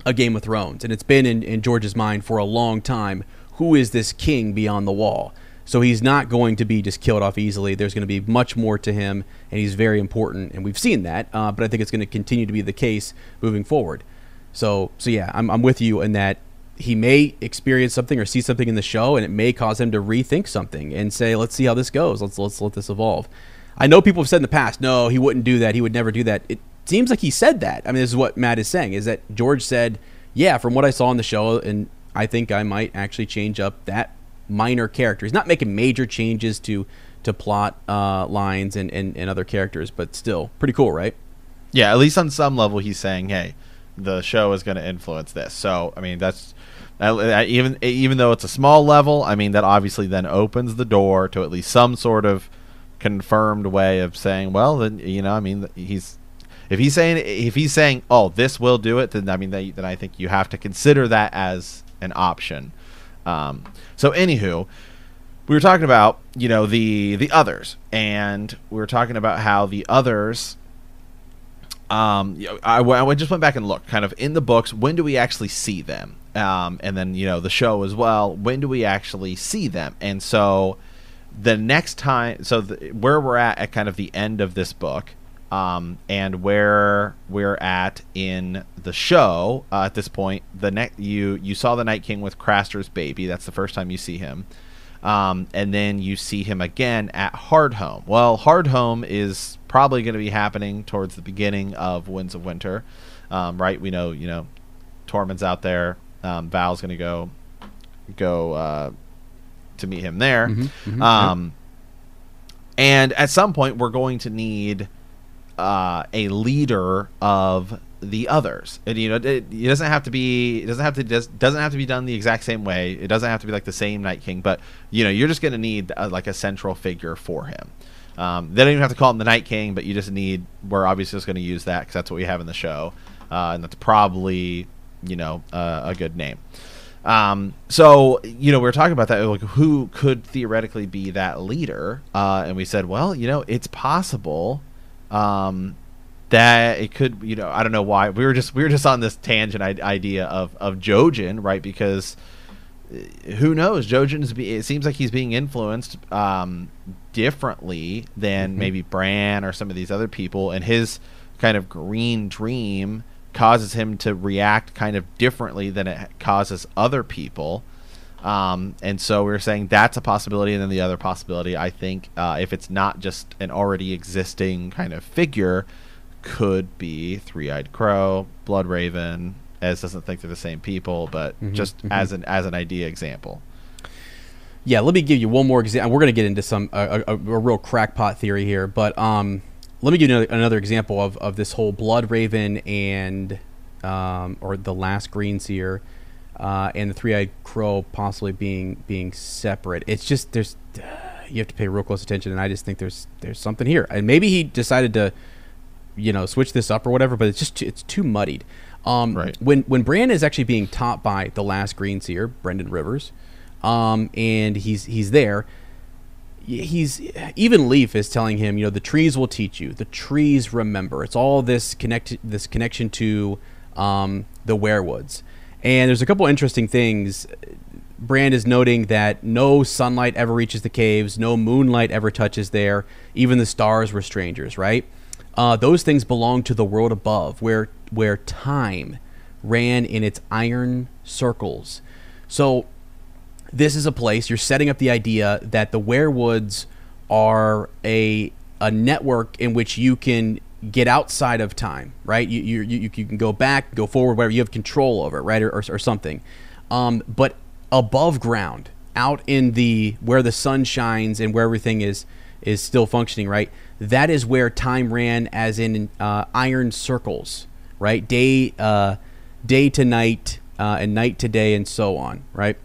a Game of Thrones, and it's been in, in George's mind for a long time. Who is this king beyond the wall? So he's not going to be just killed off easily. There's going to be much more to him, and he's very important, and we've seen that. Uh, but I think it's going to continue to be the case moving forward. So, so yeah, I'm, I'm with you in that he may experience something or see something in the show, and it may cause him to rethink something and say, "Let's see how this goes. Let's let's let this evolve." I know people have said in the past, "No, he wouldn't do that. He would never do that." It seems like he said that. I mean, this is what Matt is saying: is that George said, "Yeah, from what I saw in the show, and I think I might actually change up that minor character. He's not making major changes to to plot uh, lines and, and and other characters, but still pretty cool, right?" Yeah, at least on some level, he's saying, "Hey, the show is going to influence this." So, I mean, that's uh, uh, even even though it's a small level. I mean, that obviously then opens the door to at least some sort of confirmed way of saying, "Well, then you know, I mean, he's." If he's saying if he's saying, "Oh, this will do it," then I mean, then then I think you have to consider that as an option. Um, so, anywho, we were talking about you know the the others, and we were talking about how the others um, I, I just went back and looked kind of in the books. When do we actually see them? Um, and then you know the show as well. When do we actually see them? And so the next time, so the, where we're at at kind of the end of this book, um, and where we're at in the show uh, at this point, the next you you saw the Night King with Craster's baby. That's the first time you see him. Um, and then you see him again at Hardhome. Well, Hardhome is probably going to be happening towards the beginning of Winds of Winter, um, right? We know, you know, Tormund's out there. Um, Val's going to go go uh, to meet him there. Mhm, mhm, um, And at some point, we're going to need uh, a leader of the others. And you know, it, it doesn't have to be. It doesn't have to. Just, doesn't have to be done the exact same way. It doesn't have to be like the same Night King. But you know, you're just going to need uh like a central figure for him. Um, they don't even have to call him the Night King, but you just need. We're obviously just going to use that because that's what we have in the show, uh, and that's probably you know uh, a good name. Um, so you know we were talking about that, like who could theoretically be that leader, uh, and we said, well, you know, it's possible um, that it could, you know, I don't know why we were just we were just on this tangent idea of of Jojen, right? Because uh, who knows? Jojen. Be, it seems like he's being influenced um, differently than Mhm. maybe Bran or some of these other people, and his kind of green dream causes him to react kind of differently than it causes other people. Um, and so we are saying that's a possibility, and then the other possibility, I think, uh, if it's not just an already existing kind of figure, could be Three Eyed Crow, Blood Raven. Ez doesn't think they're the same people, but Mhm, just mhm. as an as an idea example. Yeah, let me give you one more example. We're going to get into some a, a, a real crackpot theory here, but um, let me give you another, another example of, of this whole Blood Raven and um, or the Last Green Seer uh, and the Three Eyed Crow possibly being being separate. It's just there's you have to pay real close attention, and I just think there's there's something here, and maybe he decided to you know switch this up or whatever, but it's just too, it's too muddied. Um, Right. When when Bran is actually being taught by the Last Green Seer, Brynden Rivers um, and he's he's there. He's even Leaf is telling him, you know, the trees will teach you. The trees remember. It's all this connect this connection to um, the weirwoods. And there's a couple interesting things. Bran is noting that no sunlight ever reaches the caves, no moonlight ever touches there. Even the stars were strangers, right? Uh, those things belong to the world above, where where time ran in its iron circles. So this is a place you're setting up the idea that the weirwoods are a a network in which you can get outside of time, right? You you, you, you can go back, go forward, whatever. You have control over it, right, or, or, or something. Um, but above ground, out in the where the sun shines and where everything is is still functioning, right? That is where time ran, as in uh, iron circles, right? Day uh, day to night uh, and night to day and so on, right?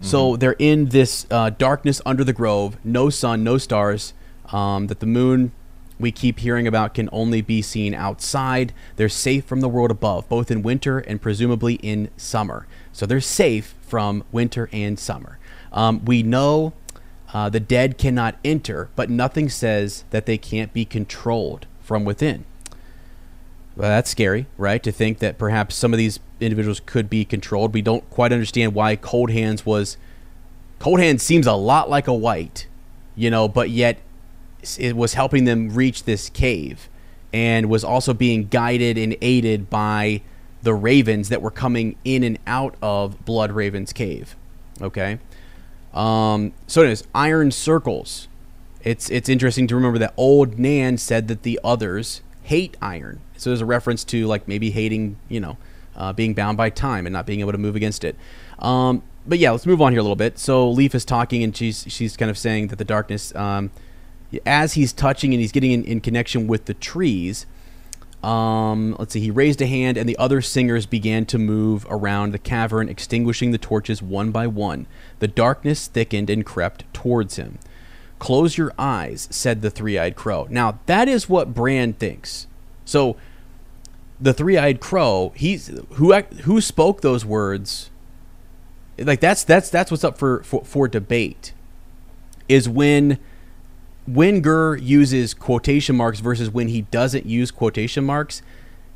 So they're in this uh, darkness under the grove, no sun, no stars. Um, that the moon we keep hearing about can only be seen outside. They're safe from the world above, both in winter and presumably in summer. So they're safe from winter and summer. Um, we know uh, the dead cannot enter, but nothing says that they can't be controlled from within. Well, that's scary, right? To think that perhaps some of these individuals could be controlled. We don't quite understand why Cold Hands was. Cold Hands seems a lot like a white, you know, but yet it was helping them reach this cave and was also being guided and aided by the ravens that were coming in and out of Blood Raven's cave. Okay. Um, so, anyways, iron circles. It's it's interesting to remember that old Nan said that the others hate iron. So there's a reference to like maybe hating, you know, uh, being bound by time and not being able to move against it. Um, but yeah, let's move on here a little bit. So Leaf is talking and she's she's kind of saying that the darkness, um, as he's touching and he's getting in, in connection with the trees. Um, let's see. He raised a hand, and the other singers began to move around the cavern, extinguishing the torches one by one. The darkness thickened and crept towards him. Close your eyes, said the three eyed crow. Now, that is what Bran thinks. So, the three eyed crow, he's who who spoke those words. Like that's that's that's what's up for, for, for debate. Is when when Gur uses quotation marks versus when he doesn't use quotation marks,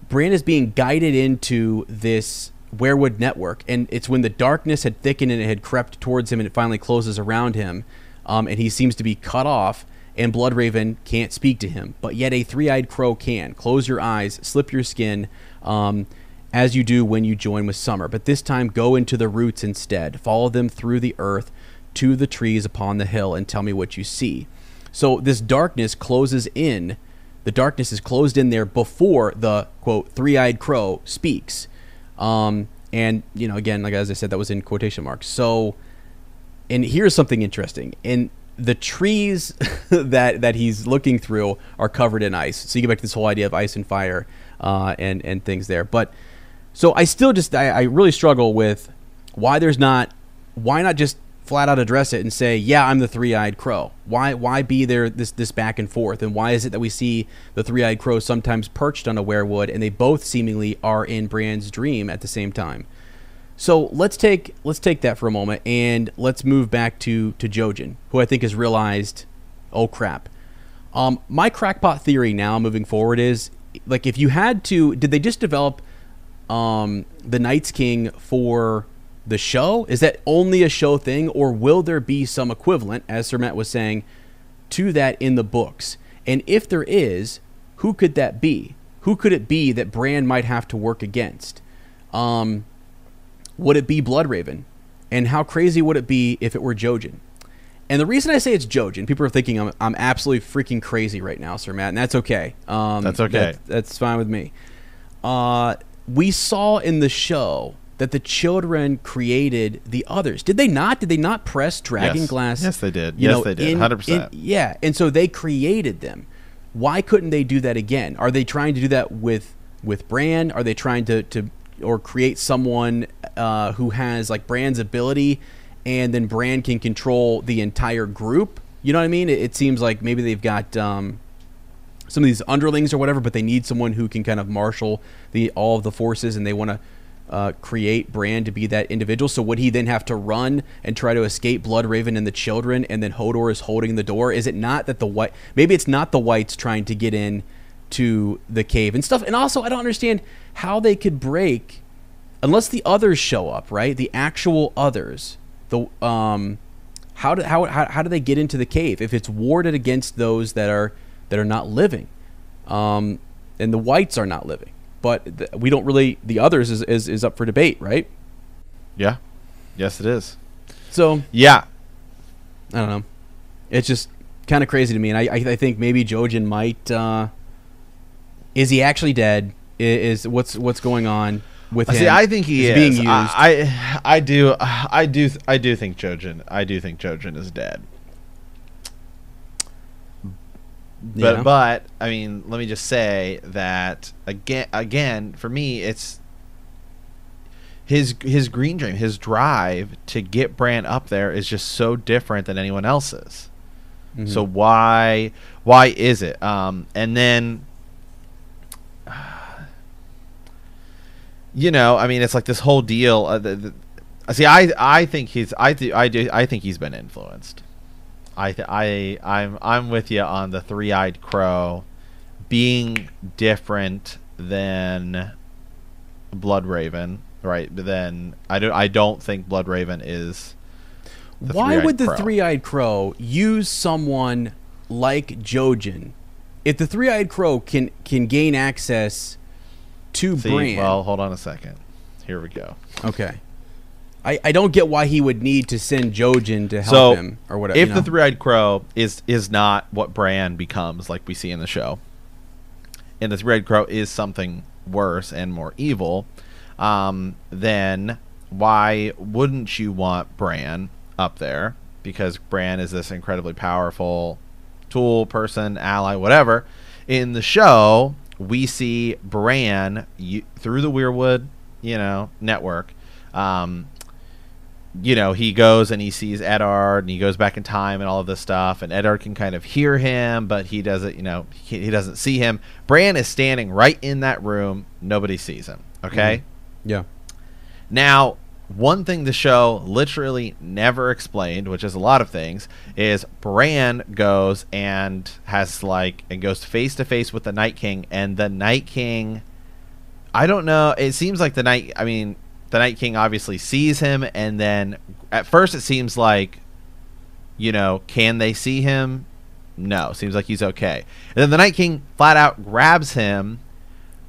Bran is being guided into this weirwood network, and it's when the darkness had thickened and it had crept towards him, and it finally closes around him, um, and he seems to be cut off. And Bloodraven can't speak to him, but yet a three-eyed crow can. Close your eyes, slip your skin, um, as you do when you join with summer. But this time, go into the roots instead. Follow them through the earth to the trees upon the hill, and tell me what you see. So this darkness closes in. The darkness is closed in there before the quote three-eyed crow speaks. Um, and you know, again, like as I said, that was in quotation marks. So, and here's something interesting. In the trees that that he's looking through are covered in ice. So you get back to this whole idea of ice and fire uh, and and things there. But so I still just I, I really struggle with why there's not why not just flat out address it and say, "Yeah, I'm the three-eyed crow." Why why be there this this back and forth? And why is it that we see the three-eyed crow sometimes perched on a weirwood and they both seemingly are in Bran's dream at the same time? So let's take let's take that for a moment and let's move back to to Jojen, who I think has realized, oh crap. Um, my crackpot theory now moving forward is like if you had to, did they just develop um, the Night's King for the show? Is that only a show thing, or will there be some equivalent, as Sir Matt was saying, to that in the books? And if there is, who could that be? Who could it be that Bran might have to work against? Um, would it be Bloodraven? And how crazy would it be if it were Jojen? And the reason I say it's Jojen, people are thinking I'm, I'm absolutely freaking crazy right now, Sir Matt, and that's okay. Um, That's okay. that- that's fine with me. Uh, we saw in the show that the children created the others. Did they not? Did they not press Dragon Yes. Glass? Yes, they did. Yes, know, they did. 100%. yeah, and so they created them. Why couldn't they do that again? Are they trying to do that with with Bran? Are they trying to to or create someone uh, who has like Bran's ability, and then Bran can control the entire group? You know what I mean? It, it seems like maybe they've got um, some of these underlings or whatever, but they need someone who can kind of marshal the all of the forces, and they want to uh, create Bran to be that individual. So would he then have to run and try to escape Bloodraven and the children, and then Hodor is holding the door? Is it not that the white? Maybe it's not the whites trying to get in to the cave and stuff. And also, I don't understand how they could break unless the others show up, right? The actual others. The um, how do how, how how do they get into the cave if it's warded against those that are that are not living? um, and the whites are not living. But we don't really. The others is, is is up for debate, right? Yeah. Yes, it is. So Yeah. I don't know. It's just kind of crazy to me, and I, I, think maybe Jojen might. Uh, is he actually dead? I- Is, what's what's going on with him? See, I think he Is is. being used. I, I, I do, I do, I do think Jojen. I do think Jojen is dead. But, Yeah. but I mean, let me just say that again, again, for me, it's his his green dream, his drive to get Bran up there is just so different than anyone else's. Mhm. So why why is it? Um, and then you know, I mean, it's like this whole deal. Uh, the, the, see, I I think he's I th- I do I think he's been influenced. I th- I I'm I'm with you on the three-eyed crow being different than Blood Raven, right? But then I don't I don't think Blood Raven is. Why would the crow. three-eyed crow use someone like Jojen? If the three-eyed crow can can gain access to See, Bran, well, hold on a second. Here we go. okay. I, I don't get why he would need to send Jojen to help so him or whatever. if you the three-eyed crow is is not what Bran becomes like we see in the show and the three-eyed crow is something worse and more evil um, then why wouldn't you want Bran up there because Bran is this incredibly powerful tool person ally whatever in the show we see Bran you, through the Weirwood you know network um, you know, he goes and he sees Eddard and he goes back in time and all of this stuff. And Eddard can kind of hear him, but he doesn't, you know, he, he doesn't see him. Bran is standing right in that room. Nobody sees him. Okay. Mm-hmm. yeah, Now, one thing the show literally never explained, which is a lot of things, is Bran goes and has like and goes face to face with the Night King, and the Night King. I don't know. It seems like the night. I mean, the Night King obviously sees him, and then at first it seems like, you know, can they see him? No, seems like he's okay. And then the Night King flat out grabs him,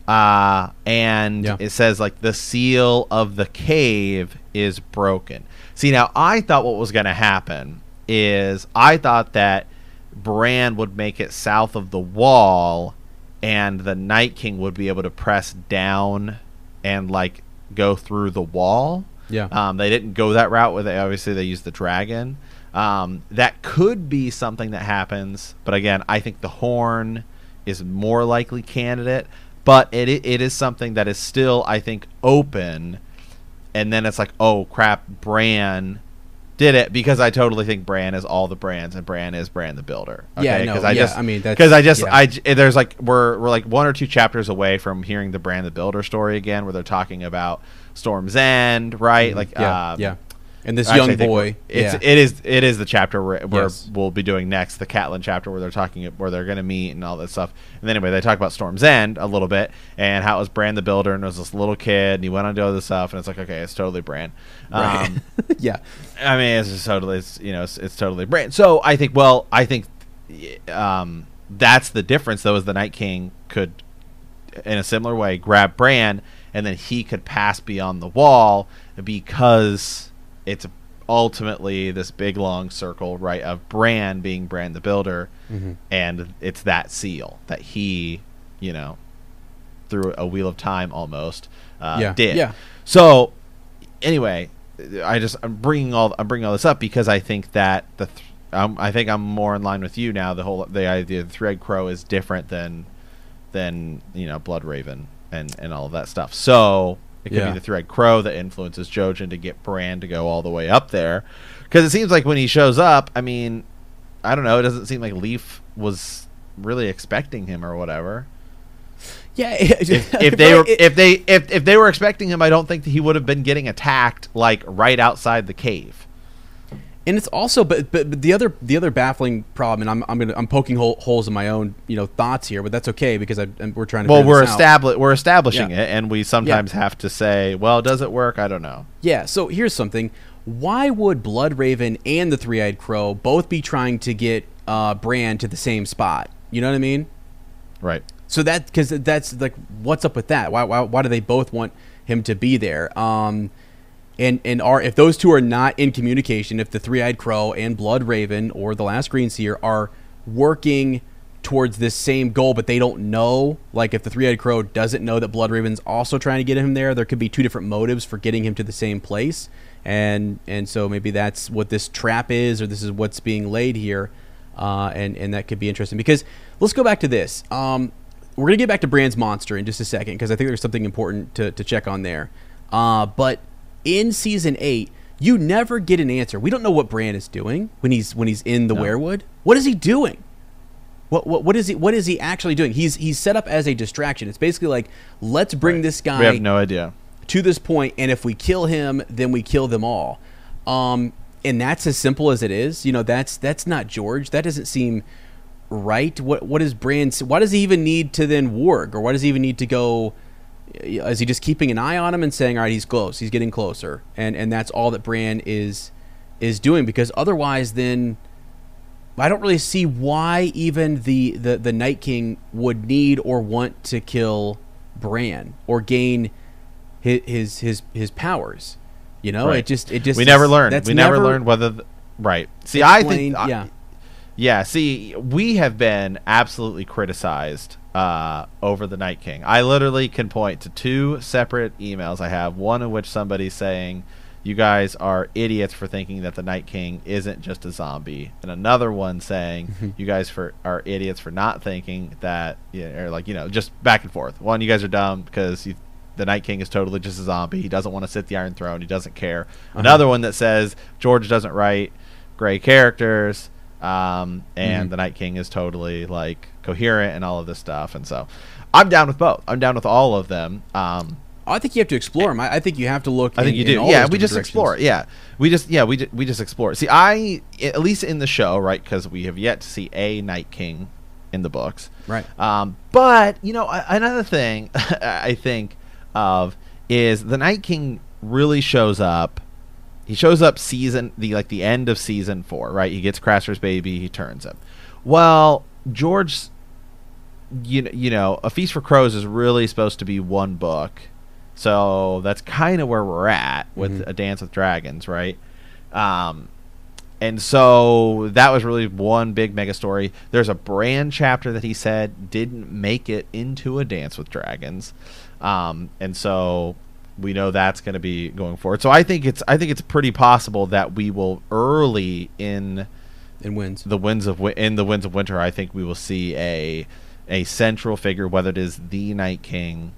uh, and Yeah. it says like the seal of the cave is broken. See, now I thought what was going to happen is I thought that Bran would make it south of the wall, and the Night King would be able to press down and like go through the wall. yeah. Um, they didn't go that route where they obviously they used the dragon. Um, that could be something that happens, but again, I think the horn is more likely candidate. But it it is something that is still I think open, and then it's like oh crap, Bran did it because I totally think Bran is all the Brans and Bran is Bran the Builder. Yeah, Okay? no, I yeah, just I mean, that's- because I just yeah. I there's like we're we're like one or two chapters away from hearing the Bran the Builder story again, where they're talking about Storm's End, right? Like Mm-hmm. yeah, um, yeah. And this Actually, young boy, It's yeah. it is it is the chapter where, where Yes. we'll be doing next, the Catelyn chapter where they're talking where they're going to meet and all that stuff. And anyway, they talk about Storm's End a little bit and how it was Bran the Builder and it was this little kid and he went on to do all this stuff and it's like okay, it's totally Bran. Right. Um, yeah, I mean, it's just totally, it's you know, it's, it's totally Bran. So I think, well, I think, um, that's the difference though, is the Night King could, in a similar way, grab Bran, and then he could pass beyond the wall because it's ultimately this big long circle, right, of Bran being Bran the Builder, Mhm. and it's that seal that he, you know, through a wheel of time almost uh, Yeah, did. yeah. So anyway, I just I'm bringing all I'm bringing all this up because I think that the th- um, I think I'm more in line with you now. The whole the idea of the Three-eyed Crow is different than than you know Blood Raven and and all of that stuff. So it could Yeah. be the Three-eyed Crow that influences Jojen to get Bran to go all the way up there because it seems like when he shows up, I mean, I don't know. It doesn't seem like Leaf was really expecting him or whatever. yeah. If, if they were if they if, if they were expecting him, I don't think that he would have been getting attacked like right outside the cave. And it's also but, but but the other the other baffling problem and i'm i'm gonna i'm poking hole, holes in my own you know thoughts here but that's okay because I, and we're trying to Well, we're this establish we're establishing Yeah. it, and we sometimes have to say, well, does it work? I don't know. yeah so here's something why would blood raven and the three-eyed crow both be trying to get uh Bran to the same spot you know what i mean Right. So that because that's like what's up with that? Why, why why do they both want him to be there? Um, and and are if those two are not in communication, if the three eyed crow and Blood Raven or the Last Green Seer are working towards this same goal, but they don't know. Like if the three eyed crow doesn't know that Blood Raven's also trying to get him there, there could be two different motives for getting him to the same place. And and so maybe that's what this trap is, or this is what's being laid here. Uh, and and that could be interesting because let's go back to this. Um, we're gonna get back to Bran's monster in just a second because I think there's something important to, to check on there. Uh, but in season eight, you never get an answer. We don't know what Bran is doing when he's when he's in the No. weirwood. What is he doing? What, what what is he what is he actually doing? He's he's set up as a distraction. It's basically like let's bring this guy We have no idea. to this point, and if we kill him, then we kill them all. Um, and that's as simple as it is. You know, that's that's not George. That doesn't seem right. What what is Bran? Why does he even need to then warg, or why does he even need to go? Is he just keeping an eye on him and saying, "All right, he's close. He's getting closer," and and that's all that Bran is is doing because otherwise, then I don't really see why even the the the Night King would need or want to kill Bran or gain his his his, his powers. You know, Right. it just it just we never learned. We never, learned whether. The, right. See, I think. I- yeah. Yeah, see, we have been absolutely criticized uh, over the Night King. I literally can point to two separate emails I have, one in which somebody's saying, You guys are idiots for thinking that the Night King isn't just a zombie, and another one saying, You guys for are idiots for not thinking that, yeah, or like, you know, just back and forth. One, you guys are dumb because you, the Night King is totally just a zombie. He doesn't want to sit the Iron Throne, he doesn't care. Another one that says, George doesn't write gray characters um, and Mhm. the Night King is totally like coherent and all of this stuff. And so, I'm down with both. I'm down with all of them. Um, I think you have to explore them. I, I think you have to look. I think in- you do. Yeah, we just different explore. Yeah, we just yeah we we just explore. See, I at least in the show, right? Because we have yet to see a Night King in the books. Right. Um, but you know, another thing I think of is the Night King really shows up. He shows up season the like the end of season four, right? He gets Craster's baby, he turns him. Well, George, you you know, A Feast for Crows is really supposed to be one book, so that's kind of where we're at with Mhm. A Dance with Dragons, right? Um, and so that was really one big mega story. There's a Bran chapter that he said didn't make it into a Dance with Dragons, um, and so we know that's going to be going forward. So I think it's I think it's pretty possible that we will early in in winds the winds of in the winds of winter. I think we will see a a central figure, whether it is the Night King,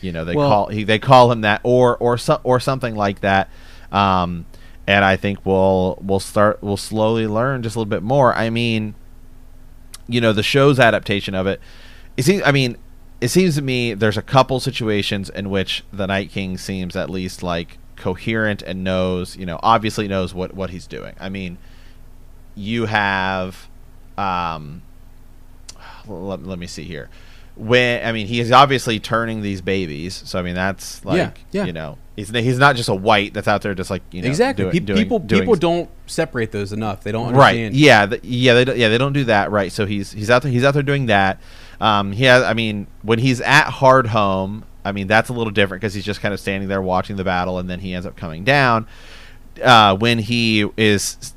you know, they Well- call he, they call him that, or or so, or something like that. Um, and I think we'll we'll start we'll slowly learn just a little bit more. I mean, you know, the show's adaptation of it. It seems. I mean, it seems to me there's a couple situations in which the Night King seems at least like coherent and knows, you know, obviously knows what what he's doing. I mean, you have, um, let, let me see here. When I mean, he's obviously turning these babies, so I mean that's like Yeah, yeah. you know he's he's not just a white that's out there just like you know exactly. doing- doing- people doing people don't separate those enough. They don't right understand. yeah th- yeah they don't, yeah they don't do that right so he's he's out there he's out there doing that um he has i mean when he's at Hardhome i mean that's a little different because he's just kind of standing there watching the battle and then he ends up coming down uh when he is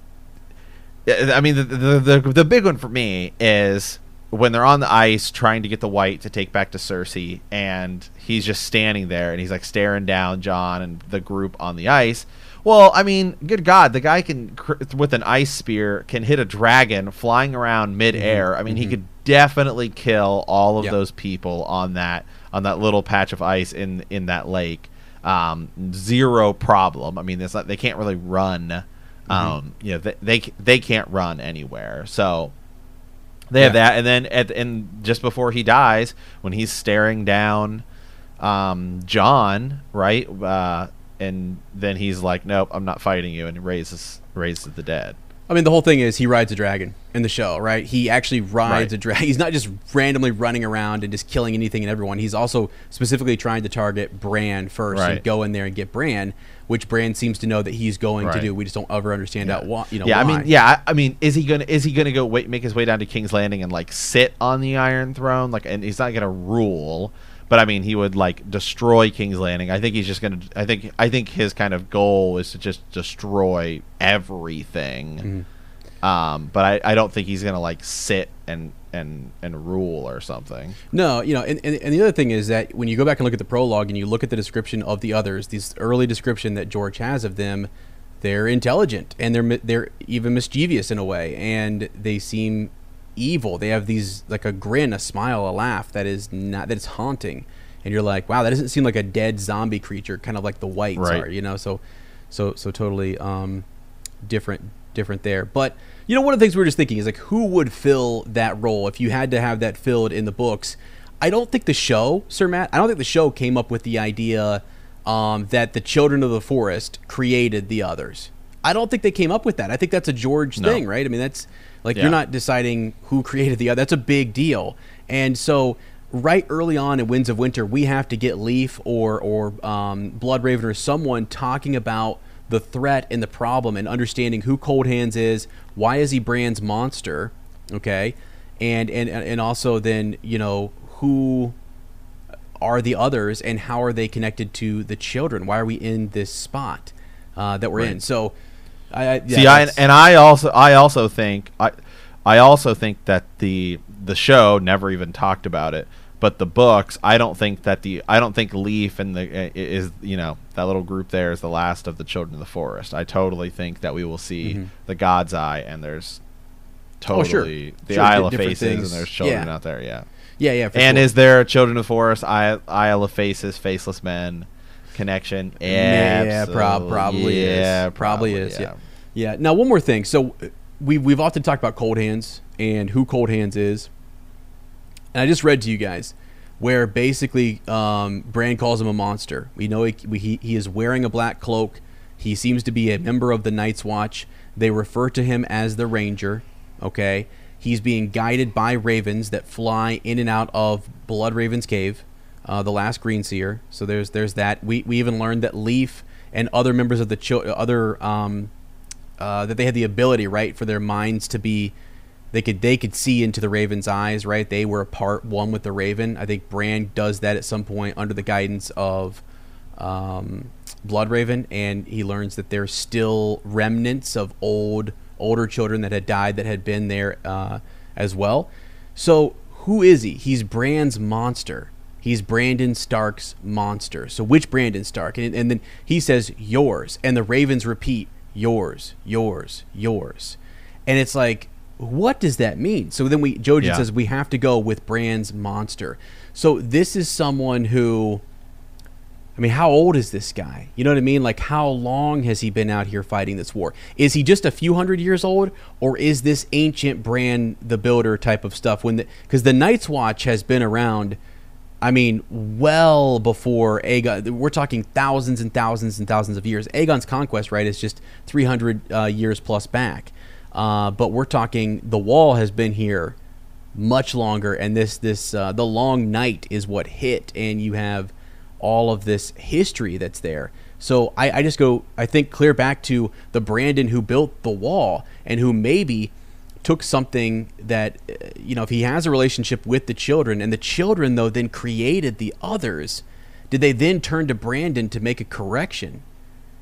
i mean the the the, the big one for me is when they're on the ice trying to get the white to take back to Cersei, and he's just standing there and he's like staring down Jon and the group on the ice. Well, I mean, good God, the guy can with an ice spear can hit a dragon flying around midair. I mean, he mhm. could definitely kill all of Yeah. those people on that on that little patch of ice in in that lake. Um, zero problem. I mean, it's not they can't really run. Um, you know, they, they they can't run anywhere. So they have that, and then at and just before he dies, when he's staring down um, Jon, right, uh, and then he's like, "Nope, I'm not fighting you," and raises raises the dead. I mean, the whole thing is he rides a dragon in the show, right? He actually rides Right. a dragon. He's not just randomly running around and just killing anything and everyone. He's also specifically trying to target Bran first and go in there and get Bran, which Bran seems to know that he's going to do. We just don't ever understand out why. You know, yeah, why. I mean, yeah, I, I mean, is he gonna is he gonna go wait, make his way down to King's Landing and like sit on the Iron Throne? Like, and he's not gonna rule, but I mean, he would like destroy King's Landing. I think he's just gonna. I think I think his kind of goal is to just destroy everything. Mm-hmm. Um, but I, I don't think he's gonna like sit and and and rule or something. No, you know, and, and, and the other thing is that when you go back and look at the prologue and you look at the description of the others, this early description that George has of them, they're intelligent and they're they're even mischievous in a way, and they seem evil. They have these like a grin, a smile, a laugh that is not that is haunting, and you're like, wow, that doesn't seem like a dead zombie creature, kind of like the whites Right. are, you know. So, so so totally um, different different there. But you know, one of the things we were just thinking is like, who would fill that role if you had to have that filled in the books? I don't think the show, Sir Matt. I don't think the show came up with the idea um, that the children of the forest created the others. I don't think they came up with that. I think that's a George No. thing, right? I mean, that's like Yeah. you're not deciding who created the other. That's a big deal. And so, right early on in Winds of Winter, we have to get Leaf or or um, Blood Raven or someone talking about the threat and the problem and understanding who Cold Hands is. Why is he Bran's monster? Okay, and and and also then you know who are the others and how are they connected to the children? Why are we in this spot uh, that we're in? So, I, I yeah, See, I and I also I also think I I also think that the the show never even talked about it, but the books I don't think that the I don't think Leaf and the is you know that little group there is the last of the children of the forest. I totally think that we will see Mhm. the God's Eye and there's Oh, sure. totally the Sure, Isle of Faces things. and there's children Yeah. out there. Yeah. yeah, yeah. And sure. is there a Children of the Forest, Isle, Isle of Faces, Faceless Men connection? Yeah, yeah, prob- probably yeah, is. Probably is. Yeah. Yeah. Now, one more thing. So, we we've often talked about Cold Hands and who Cold Hands is, and I just read to you guys where basically um, Bran calls him a monster. We know he, we, he he is wearing a black cloak. He seems to be a member of the Night's Watch. They refer to him as the Ranger. Okay. He's being guided by ravens that fly in and out of Blood Raven's cave, uh, the last Green Seer. So there's there's that. We, we even learned that Leaf and other members of the chil- other um, uh, that they had the ability, right, for their minds to be they could they could see into the raven's eyes, right? They were a part one with the raven. I think Bran does that at some point under the guidance of um, Blood Raven, and he learns that there's still remnants of old older children that had died that had been there uh, as well. So who is he? He's Bran's monster. He's Brandon Stark's monster. So which Brandon Stark? And, and then he says yours, and the ravens repeat yours, yours, yours, and it's like what does that mean? So then we Jojen Yeah. says we have to go with Bran's monster. So this is someone who I mean, how old is this guy? You know what I mean? Like, how long has he been out here fighting this war? Is he just a few hundred years old, or is this ancient Bran the Builder type of stuff? When because the, Night's Watch has been around, I mean, well before Aegon. We're talking thousands and thousands and thousands of years. Aegon's conquest, right, is just three hundred uh, years plus back. Uh, but we're talking the Wall has been here much longer, and this this uh, the Long Night is what hit, and you have all of this history that's there. So I, I just go, I think clear back to the Brandon who built the wall and who maybe took something that, uh, you know, if he has a relationship with the children and the children, though, then created the others, did they then turn to Brandon to make a correction?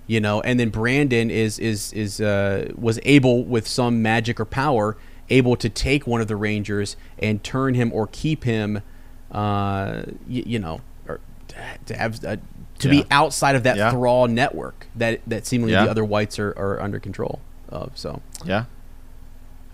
You know, and then Brandon is is is uh, was able with some magic or power able to take one of the Rangers and turn him or keep him, uh, y- you know, or to have uh, to Yeah. be outside of that Yeah. thrall network that that seemingly Yeah. the other whites are, are under control of. So, Yeah.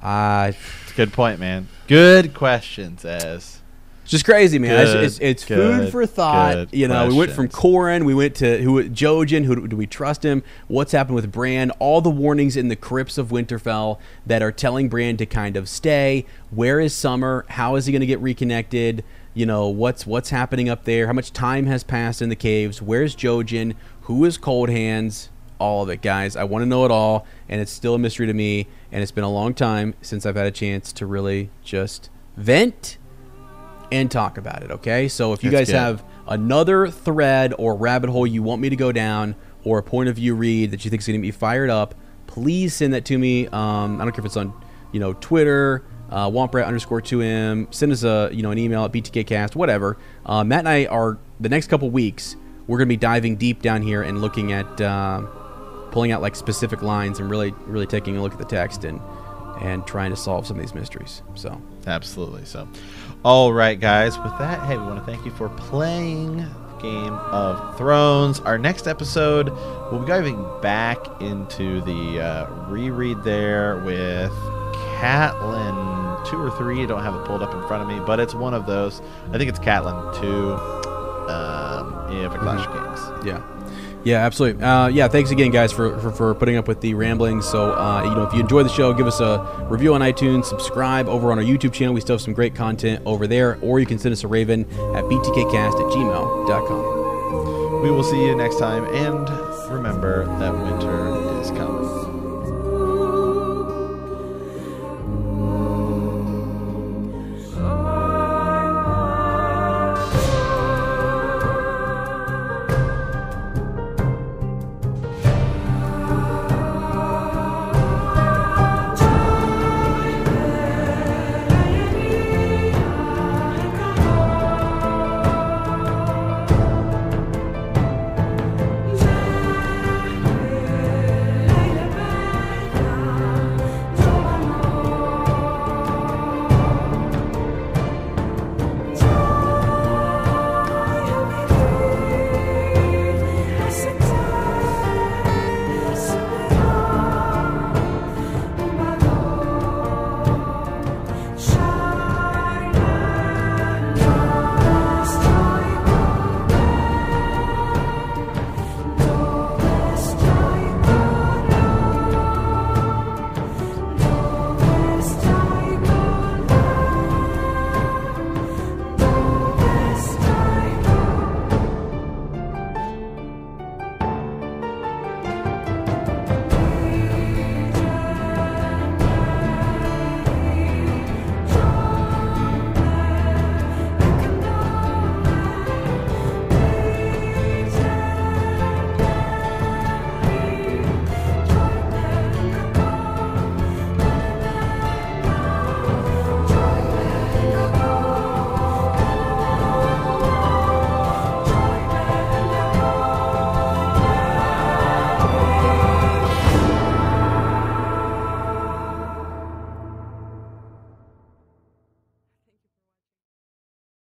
Uh, It's a good point, man. Good questions, as it's just crazy, man. It's- Good, it's it's food good, for thought. You know, we went from. Qhorin, we went to who Jojen. Who do we trust him? What's happened with Bran? All the warnings in the crypts of Winterfell that are telling Bran to kind of stay. Where is Summer? How is he going to get reconnected? You know, what's what's happening up there? How much time has passed in the caves? Where's Jojen? Who is Cold Hands? all of it, guys. I want to know it all, and it's still a mystery to me. And it's been a long time since I've had a chance to really just vent and talk about it. Okay, so if you That's guys good. have another thread or rabbit hole you want me to go down, or a point of view read that you think is going to be fired up, please send that to me. Um, I don't care if it's on, you know, Twitter, uh, Womprat underscore 2M. Send us a, you know, an email at BTKcast, whatever. Uh, Matt and I are, the next couple weeks, we're going to be diving deep down here and looking at, uh, pulling out like specific lines and really, really taking a look at the text and, and trying to solve some of these mysteries. So, Absolutely. So, all right, guys. With that, hey, we want to thank you for playing Game of Thrones. Our next episode, we'll be diving back into the uh, reread there with Catelyn two or three. I don't have it pulled up in front of me, but it's one of those. I think it's Catelyn two. Um, if a Clash of Kings. Yeah. Yeah, absolutely. Uh, yeah, thanks again, guys, for, for, for putting up with the ramblings. So, uh, you know, if you enjoy the show, give us a review on iTunes, subscribe over on our YouTube channel. We still have some great content over there, or you can send us a raven at btkcast at gmail.com. We will see you next time, and remember that winter is coming.